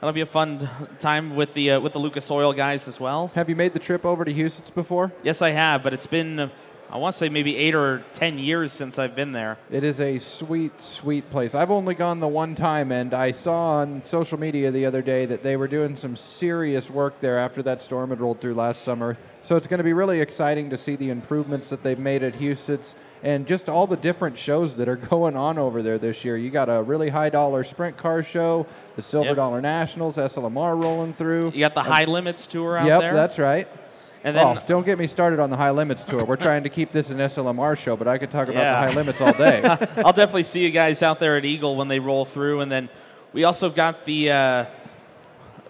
That'll be a fun time with the uh, with the Lucas Oil guys as well. Have you made the trip over to Huset's before? Yes, I have, but it's been I want to say maybe eight or ten years since I've been there. It is a sweet, sweet place. I've only gone the one time, and I saw on social media the other day that they were doing some serious work there after that storm had rolled through last summer. So it's going to be really exciting to see the improvements that they've made at Huset's and just all the different shows that are going on over there this year. You got a really high dollar sprint car show, the Silver Yep. Dollar Nationals, SLMR rolling through. You got the High Limits tour out yep, there. that's right. And then oh, don't get me started on the High Limits tour. We're trying to keep this an SLMR show, but I could talk about Yeah. the High Limits all day. I'll definitely see you guys out there at Eagle when they roll through, and then we also got the uh,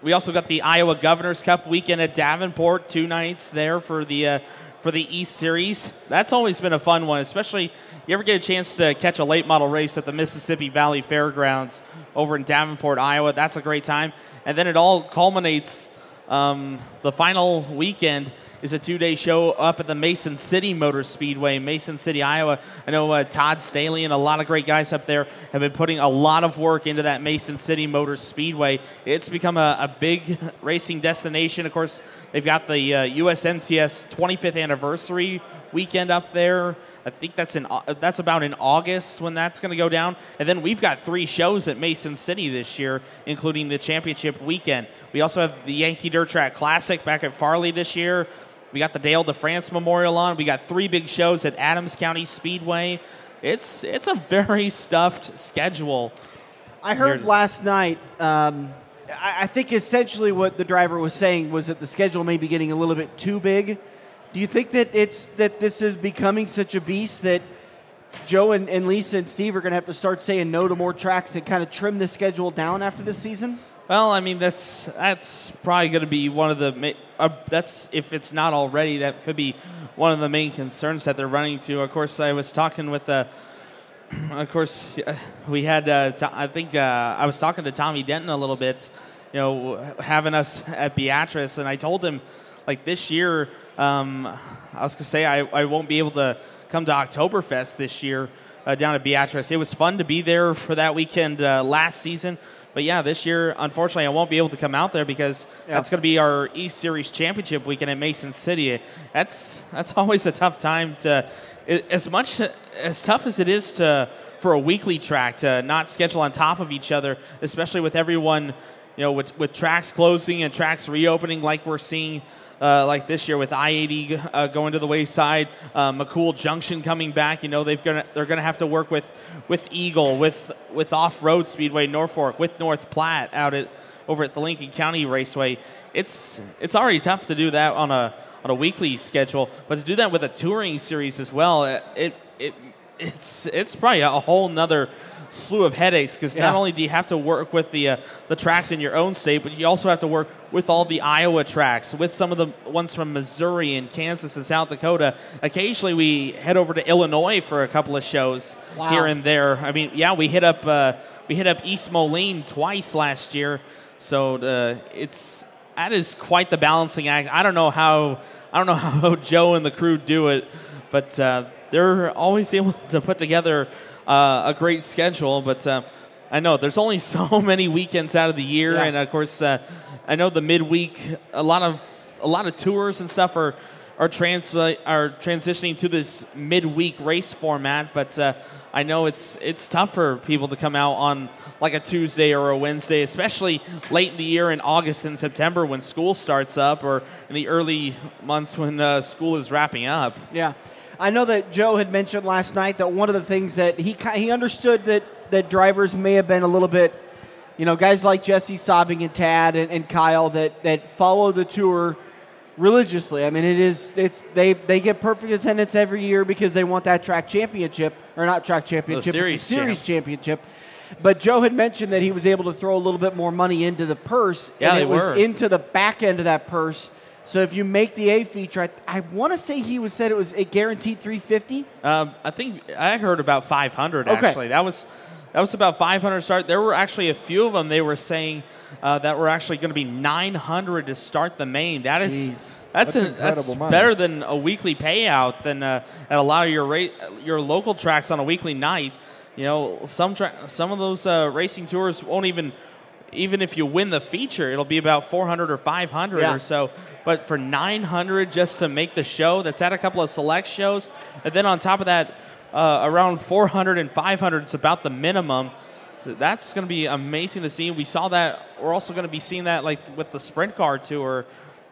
we also got the Iowa Governors Cup weekend at Davenport, two nights there for the uh, for the East Series. That's always been a fun one, especially you ever get a chance to catch a late model race at the Mississippi Valley Fairgrounds over in Davenport, Iowa. That's a great time, and then it all culminates. Um, the final weekend is a two-day show up at the Mason City Motor Speedway, Mason City, Iowa. I know uh, Todd Staley and a lot of great guys up there have been putting a lot of work into that Mason City Motor Speedway. It's become a, a big racing destination. Of course, they've got the uh, USMTS 25th anniversary weekend up there. I think that's in that's about in August when that's going to go down. And then we've got three shows at Mason City this year, including the championship weekend. We also have the Yankee Dirt Track Classic back at Farley this year. We got the Dale de France Memorial on. We got three big shows at Adams County Speedway. It's it's a very stuffed schedule. I heard Here- last night. Um, I, I think essentially what the driver was saying was that the schedule may be getting a little bit too big. Do you think that it's that this is becoming such a beast that Joe and, and Lisa and Steve are going to have to start saying no to more tracks and kind of trim the schedule down after this season? Well, I mean that's that's probably going to be one of the uh, that's if it's not already that could be one of the main concerns that they're running to. Of course, I was talking with the. Of course, we had. Uh, to, I think uh, I was talking to Tommy Denton a little bit. You know, having us at Beatrice, and I told him, like this year, um, I was gonna say I, I won't be able to come to Oktoberfest this year uh, down at Beatrice. It was fun to be there for that weekend uh, last season, but yeah, this year, unfortunately, I won't be able to come out there because that's going to be our East Series Championship weekend in Mason City. That's that's always a tough time to, as much as tough as it is to for a weekly track to not schedule on top of each other, especially with everyone, you know, with with tracks closing and tracks reopening, like we're seeing. Uh, like this year with I-80 uh, going to the wayside, uh, McCool Junction coming back. You know they've gonna they're gonna have to work with with Eagle, with with Off Road Speedway Norfolk, with North Platte out at over at the Lincoln County Raceway. It's it's already tough to do that on a on a weekly schedule, but to do that with a touring series as well, it, it it's it's probably a whole nother slew of headaches because Yeah. not only do you have to work with the uh, the tracks in your own state, but you also have to work with all the Iowa tracks, with some of the ones from Missouri and Kansas and South Dakota. Occasionally, we head over to Illinois for a couple of shows Wow. here and there. I mean, yeah, we hit up uh, we hit up East Moline twice last year, so uh, it's that is quite the balancing act. I don't know how I don't know how Joe and the crew do it, but uh, they're always able to put together a great schedule. But uh, I know there's only so many weekends out of the year, Yeah. and of course, uh, I know the midweek a lot of a lot of tours and stuff are are trans are transitioning to this midweek race format, but. Uh, I know it's it's tough for people to come out on like a Tuesday or a Wednesday, especially late in the year in August and September when school starts up, or in the early months when uh, school is wrapping up. Yeah, I know that Joe had mentioned last night that one of the things that he he understood that that drivers may have been a little bit, you know, guys like Jesse Sobbing and Tad and, and Kyle that that follow the tour religiously. I mean, it is it's they they get perfect attendance every year because they want that track championship or not track championship, but series series champ. championship. But Joe had mentioned that he was able to throw a little bit more money into the purse, Yeah, and they it was were. into the back end of that purse. So if you make the A feature, I, I want to say he was said it was a guaranteed 350. Um, I think I heard about 500 Okay. actually. That was that was about 500 start. There were actually a few of them. They were saying uh, that were actually going to be 900 to start the main. That is Jeez. that's That's a, that's better than a weekly payout than uh, at a lot of your ra- your local tracks on a weekly night. You know, some tra- some of those uh, racing tours won't even even if you win the feature, it'll be about 400 or 500 Yeah. or so. But for 900 just to make the show, that's at a couple of select shows. And then on top of that, uh, around 400 and 500, it's about the minimum. So that's going to be amazing to see. We saw that. We're also going to be seeing that like with the sprint car tour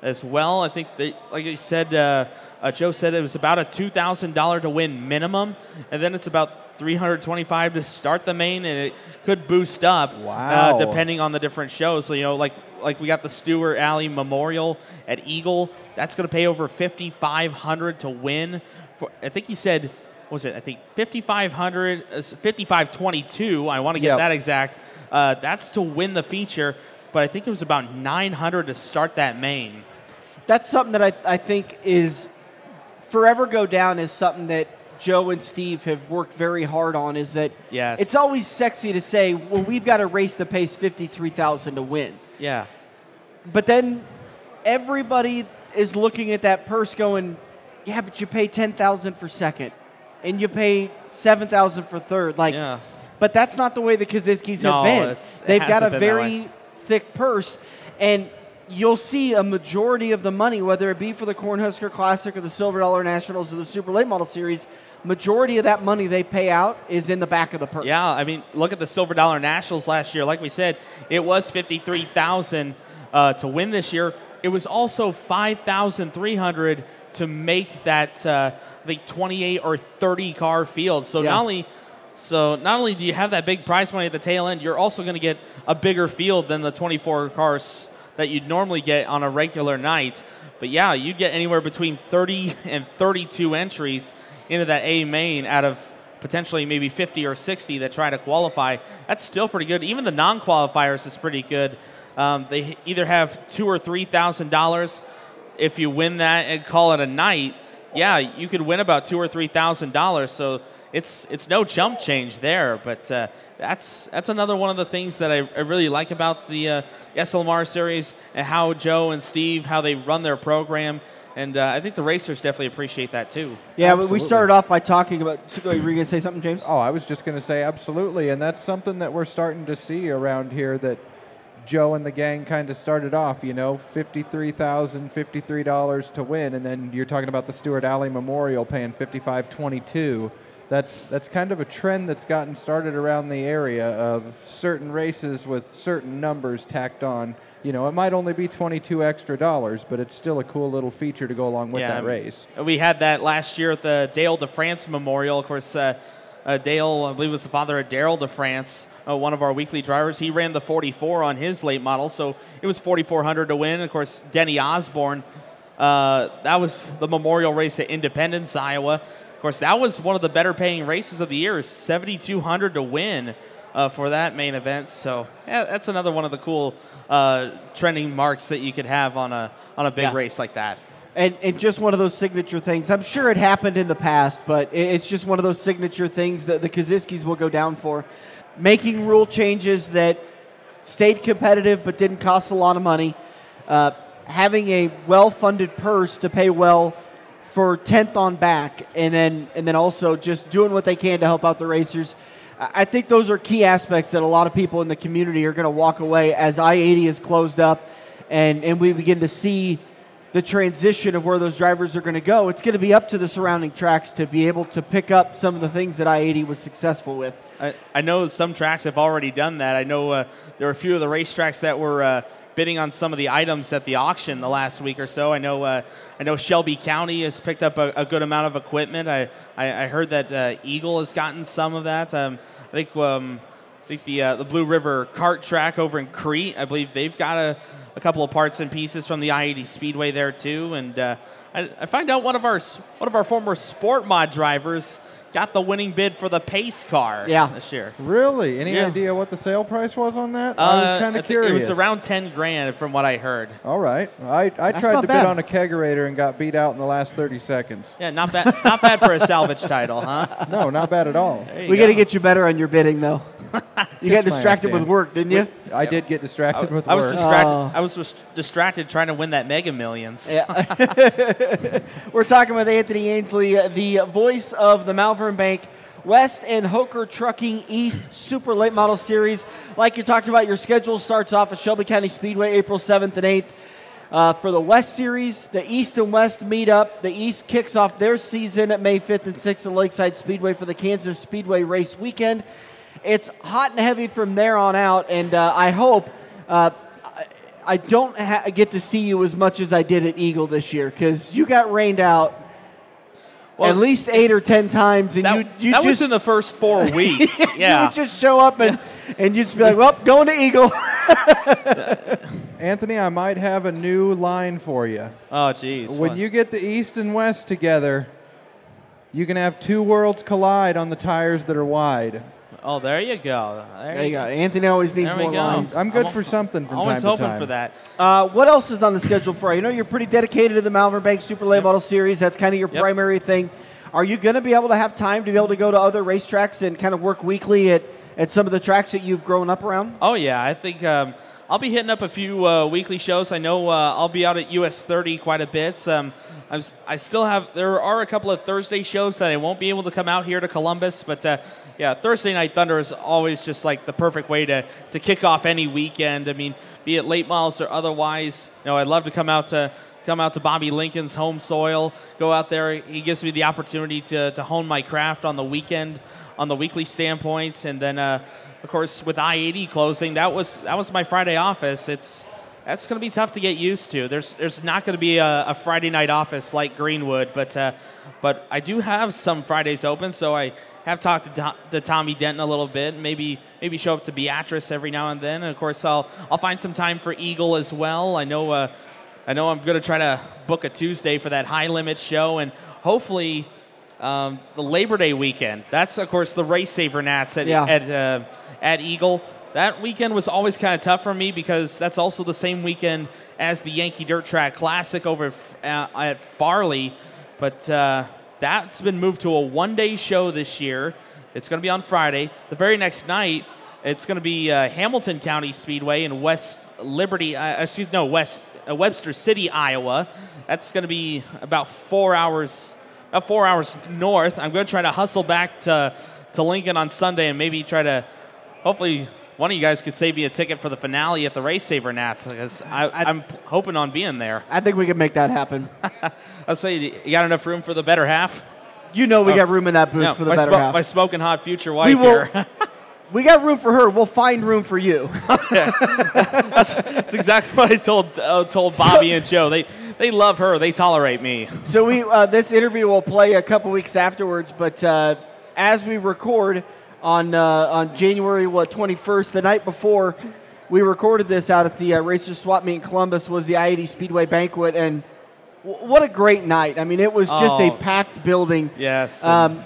as well. I think they, like I said, uh, uh, Joe said it was about a two thousand dollar to win minimum, and then it's about three hundred twenty five to start the main, and it could boost up Wow. uh, depending on the different shows. So you know, like like we got the Stewart Alley Memorial at Eagle. That's going to pay over fifty five hundred to win. For I think he said, what was it? I think fifty five hundred, fifty five twenty two. I want to get Yep. that exact. Uh, that's to win the feature, but I think it was about nine hundred to start that main. That's something that I, I think is forever go down as something that Joe and Steve have worked very hard on. Is that Yes. it's always sexy to say, well, we've got to race the pace fifty three thousand to win. Yeah. But then everybody is looking at that purse going, yeah, but you pay 10,000 for second and you pay 7,000 for third. Like, Yeah. but that's not the way the Kosiskis No, have been. They've got a very thick purse and you'll see a majority of the money, whether it be for the Cornhusker Classic or the Silver Dollar Nationals or the Super Late Model Series, majority of that money they pay out is in the back of the purse. Yeah, I mean, look at the Silver Dollar Nationals last year. Like we said, it was fifty-three thousand uh, to win this year. It was also five thousand three hundred to make that uh, the twenty-eight or thirty car field. So Yeah. not only so not only do you have that big prize money at the tail end, you're also going to get a bigger field than the twenty-four cars that you'd normally get on a regular night. But yeah, you'd get anywhere between 30 and 32 entries into that A main out of potentially maybe 50 or 60 that try to qualify. That's still pretty good. Even the non-qualifiers is pretty good. Um, they either have two or three thousand dollars if you win that and call it a night. Yeah, you could win about two or three thousand dollars. So it's it's no jump change there. But uh, that's that's another one of the things that I, I really like about the uh, SLMR series and how Joe and Steve how they run their program. And uh, I think the racers definitely appreciate that too. Yeah, but we started off by talking about. Were you going to say something, James? Oh, I was just going to say absolutely, and that's something that we're starting to see around here. That Joe and the gang kind of started off. You know, fifty-three thousand, fifty-three dollars $53 to win, and then you're talking about the Stewart Alley Memorial paying fifty-five twenty-two, that's that's kind of a trend that's gotten started around the area of certain races with certain numbers tacked on. You know, it might only be 22 extra dollars, but it's still a cool little feature to go along with Yeah, that race. We had that last year at the Dale de France Memorial. Of course, uh, uh, Dale, I believe, was the father of Daryl de France, uh, one of our weekly drivers. He ran the 44 on his late model, so it was 4,400 to win. Of course, Denny Osborne, uh, that was the memorial race at Independence, Iowa. Of course, that was one of the better paying races of the year, 7,200 to win. Uh, for that main event, so yeah, that's another one of the cool uh, trending marks that you could have on a on a big Yeah. race like that. and, and just one of those signature things. I'm sure it happened in the past, but it's just one of those signature things that the Kosiskis will go down for. Making rule changes that stayed competitive but didn't cost a lot of money. Uh, having a well-funded purse to pay well for tenth on back, and then and then also just doing what they can to help out the racers. I I think those are key aspects that a lot of people in the community are going to walk away as I-80 is closed up, and and we begin to see the transition of where those drivers are going to go. It's going to be up to the surrounding tracks to be able to pick up some of the things that I-80 was successful with. I, I know some tracks have already done that. I know uh, there are a few of the racetracks that were uh, bidding on some of the items at the auction the last week or so. I know uh, I know Shelby County has picked up a, a good amount of equipment. I, I, I heard that uh, Eagle has gotten some of that. Um, I think um, I think the uh, the Blue River kart track over in Crete. I believe they've got a, a couple of parts and pieces from the I-80 Speedway there too. And uh, I, I find out one of our one of our former sport mod drivers got the winning bid for the pace car Yeah. this year. Really? Any Yeah. idea what the sale price was on that? I Uh, was kind of think It was around ten grand, from what I heard. All right. I, I tried to bad. bid on a kegerator and got beat out in the last 30 seconds. Yeah, not bad. not bad for a salvage title, huh? No, not bad at all. There you We got to get you better on your bidding, though. you got distracted with work, didn't you? I did get distracted with I was work. distracted. Oh. I was dis- distracted trying to win that Mega Millions. Yeah. We're talking with Anthony Ainsley, the voice of the Malvern Bank West and Hoker Trucking East Super Late Model Series. Like you talked about, your schedule starts off at Shelby County Speedway April 7th and 8th. Uh, for the West Series, the East and West meet up. The East kicks off their season at May 5th and 6th at Lakeside Speedway for the Kansas Speedway Race Weekend. It's hot and heavy from there on out, and uh, I hope uh, I- I don't ha- get to see you as much as I did at Eagle this year because you got rained out Well, at least eight or ten times, and that, you you that just was in the first four weeks. you yeah. would just show up and and you'd just be like, "Well, going to Eagle." Anthony, I might have a new line for you. oh, jeez. When What? you get the East and West together, you can have two worlds collide on the tires that are wide. Oh, there you go. There, there you go. Anthony always needs There we more go. lines. I'm good I'm for something from Always time to hoping time. for that. Uh, what else is on the schedule for you? I know you're pretty dedicated to the Malvern Bank Super Late Model Series. That's kind of your Yep. primary thing. Are you going to be able to have time to be able to go to other racetracks and kind of work weekly at, at some of the tracks that you've grown up around? Oh yeah, I think um, I'll be hitting up a few uh, weekly shows. I know uh, I'll be out at US 30 quite a bit. Um, I'm, I still have there are a couple of Thursday shows that I won't be able to come out here to Columbus, but uh, yeah, Thursday Night Thunder is always just like the perfect way to to kick off any weekend. I mean, be it late miles or otherwise. You know, I'd love to come out to come out to Bobby Lincoln's home soil, go out there. He gives me the opportunity to, to hone my craft on the weekend, on the weekly standpoint, and then uh, of course with I-80 closing, that was that was my Friday office. It's that's going to be tough to get used to. There's there's not going to be a, a Friday night office like Greenwood, but uh, but I do have some Fridays open, so I have talked to, To- to Tommy Denton a little bit. Maybe maybe show up to Beatrice every now and then. And of course, I'll I'll find some time for Eagle as well. I know uh, I know I'm going to try to book a Tuesday for that high limit show, and hopefully um, the Labor Day weekend. That's of course the race saver Nats at Yeah. at uh, at Eagle. That weekend was always kind of tough for me because that's also the same weekend as the Yankee Dirt Track Classic over uh, at Farley. But uh, that's been moved to a one day show this year. It's going to be on Friday. The very next night, it's going to be uh, Hamilton County Speedway in West Liberty, uh, excuse no, West uh, Webster City, Iowa. That's going to be about four hours, about four hours north. I'm going to try to hustle back to to Lincoln on Sunday and maybe try to, hopefully, one of you guys could save me a ticket for the finale at the Race Saver Nats because I, am hoping on being there. I think we can make that happen. I'll say, you got enough room for the better half? You know we Oh. got room in that booth No, for the better smo- half. my smoking hot future wife we will. here. we got room for her. We'll find room for you. That's exactly what I told uh, told Bobby and Joe. They they love her. They tolerate me. So we uh, this interview will play a couple weeks afterwards, but uh, as we record on uh, on January what twenty first, the night before we recorded this out at the uh, Racer Swap Meet in Columbus was the I eighty Speedway banquet, and w- what a great night! I mean, it was just a Oh. packed building. Yes. Um,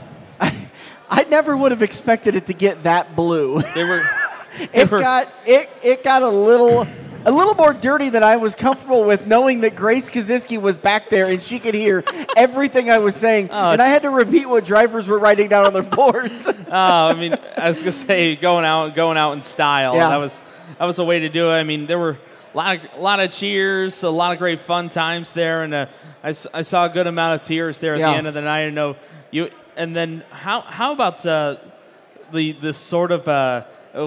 I, never would have expected it to get that blue. they were. it were- got it it got a little a little more dirty than I was comfortable with, knowing that Grace Kosiski was back there and she could hear everything I was saying, Oh, and I had to repeat what drivers were writing down on their boards. Oh, I mean, I was gonna say going out, going out in style. Yeah. That was that was a way to do it. I mean, there were a lot of a lot of cheers, a lot of great fun times there, and uh, I, I saw a good amount of tears there at Yeah. the end of the night. I know you. And then how how about uh, the the sort of uh,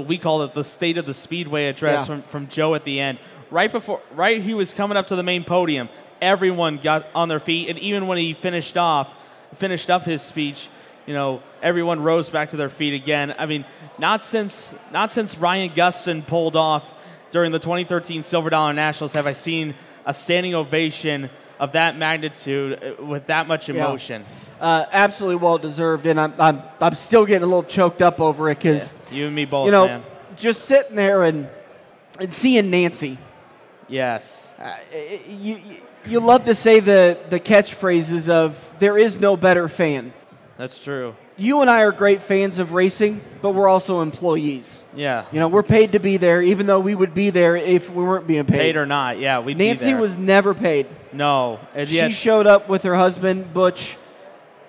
we call it the state of the speedway address Yeah. from from Joe at the end, right before right he was coming up to the main podium. Everyone got on their feet, and even when he finished off, finished up his speech, you know, everyone rose back to their feet again. I mean, not since not since Ryan Gustin pulled off during the 2013 Silver Dollar Nationals have I seen a standing ovation of that magnitude uh, with that much Yeah. Uh, absolutely well deserved, and I'm, I'm I'm still getting a little choked up over it because You and me both, you know man. just sitting there and and seeing Nancy. Yes. Uh, you, you you love to say the the catchphrases of "there is no better fan." That's true. You and I are great fans of racing, but we're also employees. Yeah. You know, we're paid to be there, even though we would be there if we weren't being paid. paid or not. Yeah, we Nancy was never paid. no. And She yet, showed up with her husband Butch,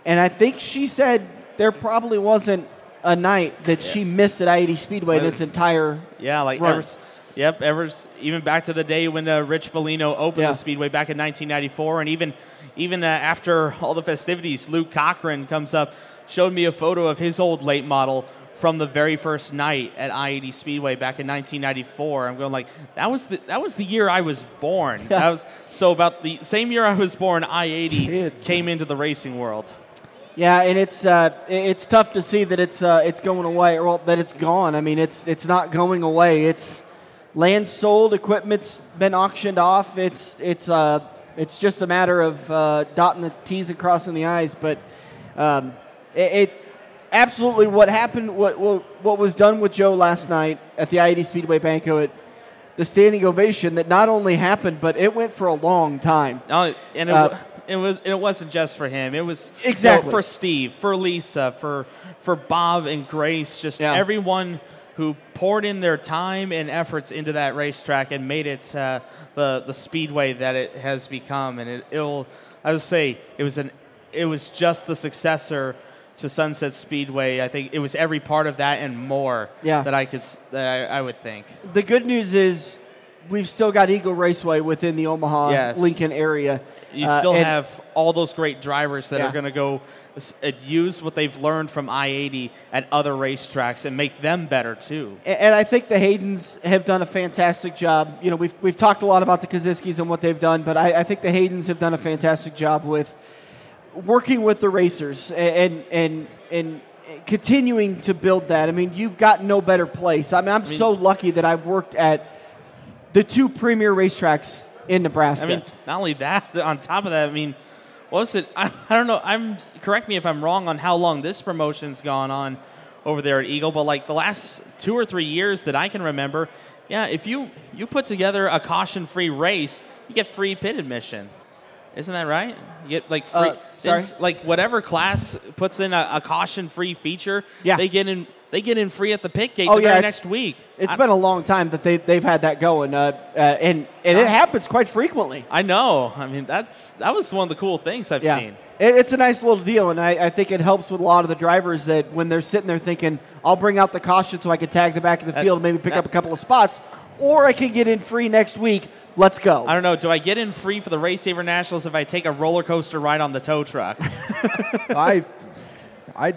and I think she said there probably wasn't a night that she missed at I-80 Speedway in its entire. yeah, like run. ever. Yep, ever even back to the day when uh, Rich Bellino opened Yeah. the speedway back in 1994, and even even uh, after all the festivities, Luke Cochran comes up, showed me a photo of his old late model from the very first night at I-80 Speedway back in 1994. I'm going like that was the that was the year I was born. Yeah. That was so about the same year I was born. I-80 Kids. came into the racing world. Yeah, and it's uh, it's tough to see that it's uh, it's going away, or that it's gone. I mean, it's it's not going away. It's land sold, equipment's been auctioned off. It's it's uh, it's just a matter of uh, dotting the T's and crossing the I's. But um, it, it absolutely what happened, what, what what was done with Joe last night at the I-80 Speedway banquet, the standing ovation that not only happened, but it went for a long time. Oh, and it, Uh, it was it wasn't just for him. It was you know, Exactly. for Steve, for Lisa, for for Bob and Grace. Just Yeah. everyone who poured in their time and efforts into that racetrack and made it uh, the the speedway that it has become. And it, it'll I would say it was an it was just the successor to Sunset Speedway. I think it was every part of that and more Yeah. that I could that I, I would think. The good news is we've still got Eagle Raceway within the Omaha Yes. Lincoln area. You Uh, still and- have all those great drivers that Yeah. are going to go uh, use what they've learned from I-80 at other racetracks and make them better too. and I think the Haydens have done a fantastic job. You know, we've, we've talked a lot about the Kosiskis and what they've done, but I, I think the Haydens have done a fantastic job with working with the racers and and and continuing to build that. I mean, you've got no better place. I mean, I'm so lucky that I worked at the two premier racetracks in Nebraska. I mean, not only that, on top of that, I mean, what was it? I, I don't know. I'm correct me if I'm wrong on how long this promotion's gone on over there at Eagle, but like the last two or three years that I can remember, yeah, if you you put together a caution-free race, you get free pit admission. Isn't that right? You get like free, Uh, sorry? like whatever class puts in a, a caution-free feature, Yeah. they get in they get in free at the pit gate Oh, the yeah, very next week. it's I- been a long time that they, they've had that going, uh, uh, and, and it happens quite frequently. I know. I mean, that's that was one of the cool things I've Yeah. seen. It, it's a nice little deal, and I, I think it helps with a lot of the drivers that when they're sitting there thinking, I'll bring out the caution so I can tag the back of the That- field and maybe pick that- up a couple of spots, or I can get in free next week. Let's go. I don't know. Do I get in free for the Race Saver Nationals if I take a roller coaster ride on the tow truck? I, I,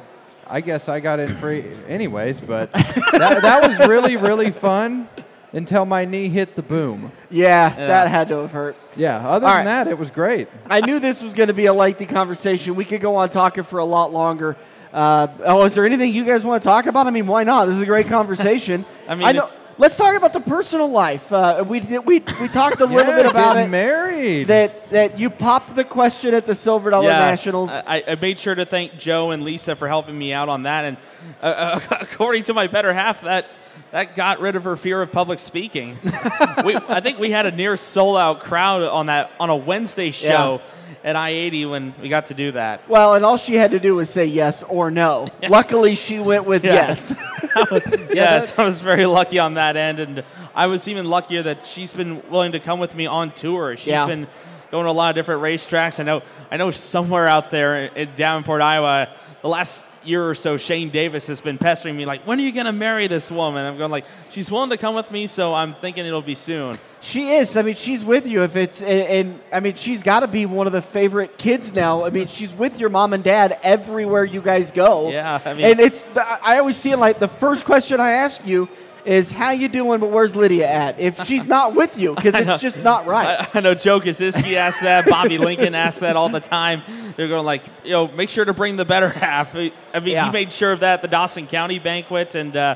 I guess I got in free anyways, but that, that was really really fun. until my knee hit the boom. Yeah, that had to have hurt. Yeah, other All than right. that, it was great. I knew this was going to be a lengthy conversation. We could go on talking for a lot longer. Uh, oh, is there anything you guys want to talk about? I mean, why not? This is a great conversation. I mean, know. it's- Let's talk about the personal life. Uh, we we we talked a little Yeah, bit about getting it. married. That that you popped the question at the Silver Dollar Yes, Nationals. I, I made sure to thank Joe and Lisa for helping me out on that. And uh, uh, according to my better half, that that got rid of her fear of public speaking. we, I think we had a near sold out crowd on that on a Wednesday show at I eighty when we got to do that. well, and all she had to do was say yes or no. Luckily, she went with Yeah. yes. yes, I was very lucky on that end, and I was even luckier that she's been willing to come with me on tour. She's Yeah. been going to a lot of different racetracks. I know, I know somewhere out there in Davenport, Iowa, the last year or so, Shane Davis has been pestering me like, "When are you going to marry this woman?" I'm going like, "She's willing to come with me, so I'm thinking it'll be soon." She is. I mean, she's with you. If it's and, and I mean, she's got to be one of the favorite kids now. I mean, she's with your mom and dad everywhere you guys go. Yeah, I mean- and it's. The, I always see it like the first question I ask you is, "How you doing?" But where's Lydia at? If she's not with you, because it's just not right. I, I know Joe Kosiski asked that. Bobby Lincoln asked that all the time. They're going like, you know, make sure to bring the better half. I mean, Yeah. he made sure of that at the Dawson County banquet, and uh,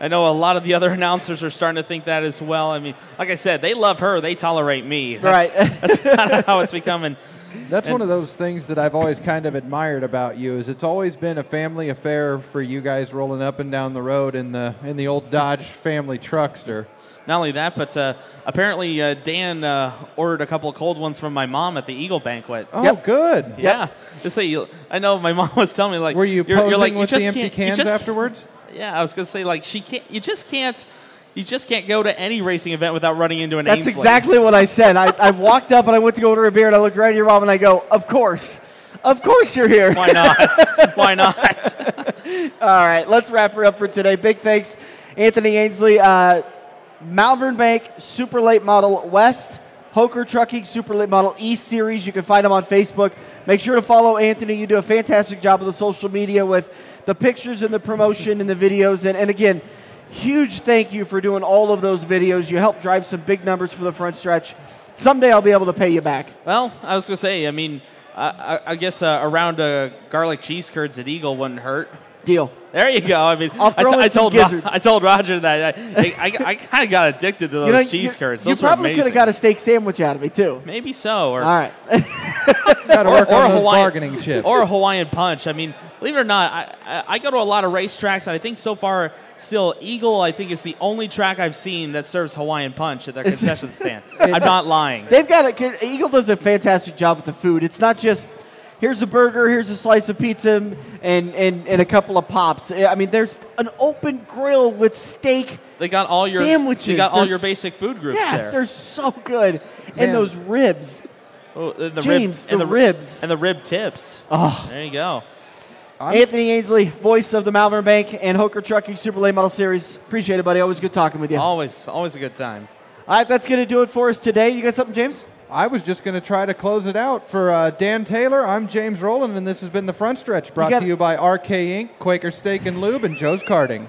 I know a lot of the other announcers are starting to think that as well. I mean, like I said, they love her, they tolerate me. That's, Right. that's kind of how it's becoming. That's one of those things that I've always kind of admired about you. Is it's always been a family affair for you guys rolling up and down the road in the in the old Dodge family truckster. Not only that, but uh, apparently uh, Dan uh, ordered a couple of cold ones from my mom at the Eagle banquet. Oh, Yep. good. Yeah, just say you. I know my mom was telling me like, Were you you're, posing you're like, you with the empty cans just- afterwards? Yeah, I was gonna say like she can't. You just can't. You just can't go to any racing event without running into an That's Ainsley. exactly what I said. I, I walked up and I went to go order a beer and I looked right at your mom and I go, "Of course, of course you're here." Why not? Why not? All right, let's wrap her up for today. Big thanks, Anthony Ainsley, uh, Malvern Bank Super Late Model West, Hoker Trucking Super Late Model East Series. You can find them on Facebook. Make sure to follow Anthony. You do a fantastic job with the social media with the pictures and the promotion and the videos. And, and again, huge thank you for doing all of those videos. You helped drive some big numbers for the front stretch. Someday I'll be able to pay you back. well, I was gonna say. I mean, I, I, guess uh, around uh, garlic cheese curds at Eagle wouldn't hurt. Deal. There you go. I mean, I'll I, throw t- in I some told Ro- I told Roger that I, I, I, I kind of got addicted to those You know, cheese curds. you Those were probably could have got a steak sandwich out of me too. Maybe so, or All right. Got to or, work or on a those Hawaiian, bargaining chips. or a Hawaiian punch. I mean, believe it or not, I, I, I go to a lot of racetracks, and I think so far, still Eagle, I think is the only track I've seen that serves Hawaiian punch at their concession stand. I'm not lying. They've got it. 'cause Eagle does a fantastic job with the food. It's not just here's a burger, here's a slice of pizza, and and, and a couple of pops. I mean, there's an open grill with steak. They got all your Sandwiches, You got all they're your basic food groups Yeah, there. they're so good. Man. And those ribs. Oh, uh, the, the James, rib, and the the ribs. and the rib tips. Oh. there you go. Anthony Ainsley, voice of the Malvern Bank and Hoker Trucking Super Late Model Series. Appreciate it, buddy. Always good talking with you. Always, always a good time. All right, that's going to do it for us today. You got something, James? I was just going to try to close it out for uh, Dan Taylor. I'm James Rowland, and this has been the Front Stretch, brought got- to you by RK Inc., Quaker Steak and Lube, and Joe's Karting.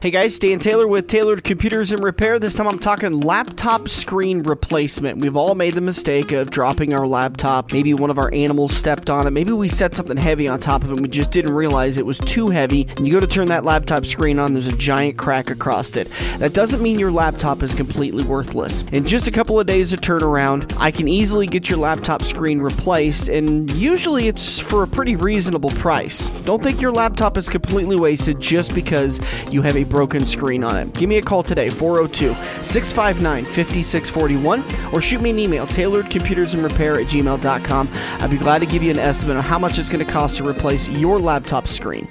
Hey guys, Dan Taylor with Tailored Computers and Repair. This time I'm talking laptop screen replacement. We've all made the mistake of dropping our laptop. Maybe one of our animals stepped on it. Maybe we set something heavy on top of it and we just didn't realize it was too heavy. And you go to turn that laptop screen on, there's a giant crack across it. That doesn't mean your laptop is completely worthless. In just a couple of days of turnaround, I can easily get your laptop screen replaced, and usually it's for a pretty reasonable price. Don't think your laptop is completely wasted just because you have a broken screen on it. Give me a call today, 402 659 5641, or shoot me an email, tailoredcomputersandrepair at gmail.com. I'd be glad to give you an estimate on how much it's going to cost to replace your laptop screen.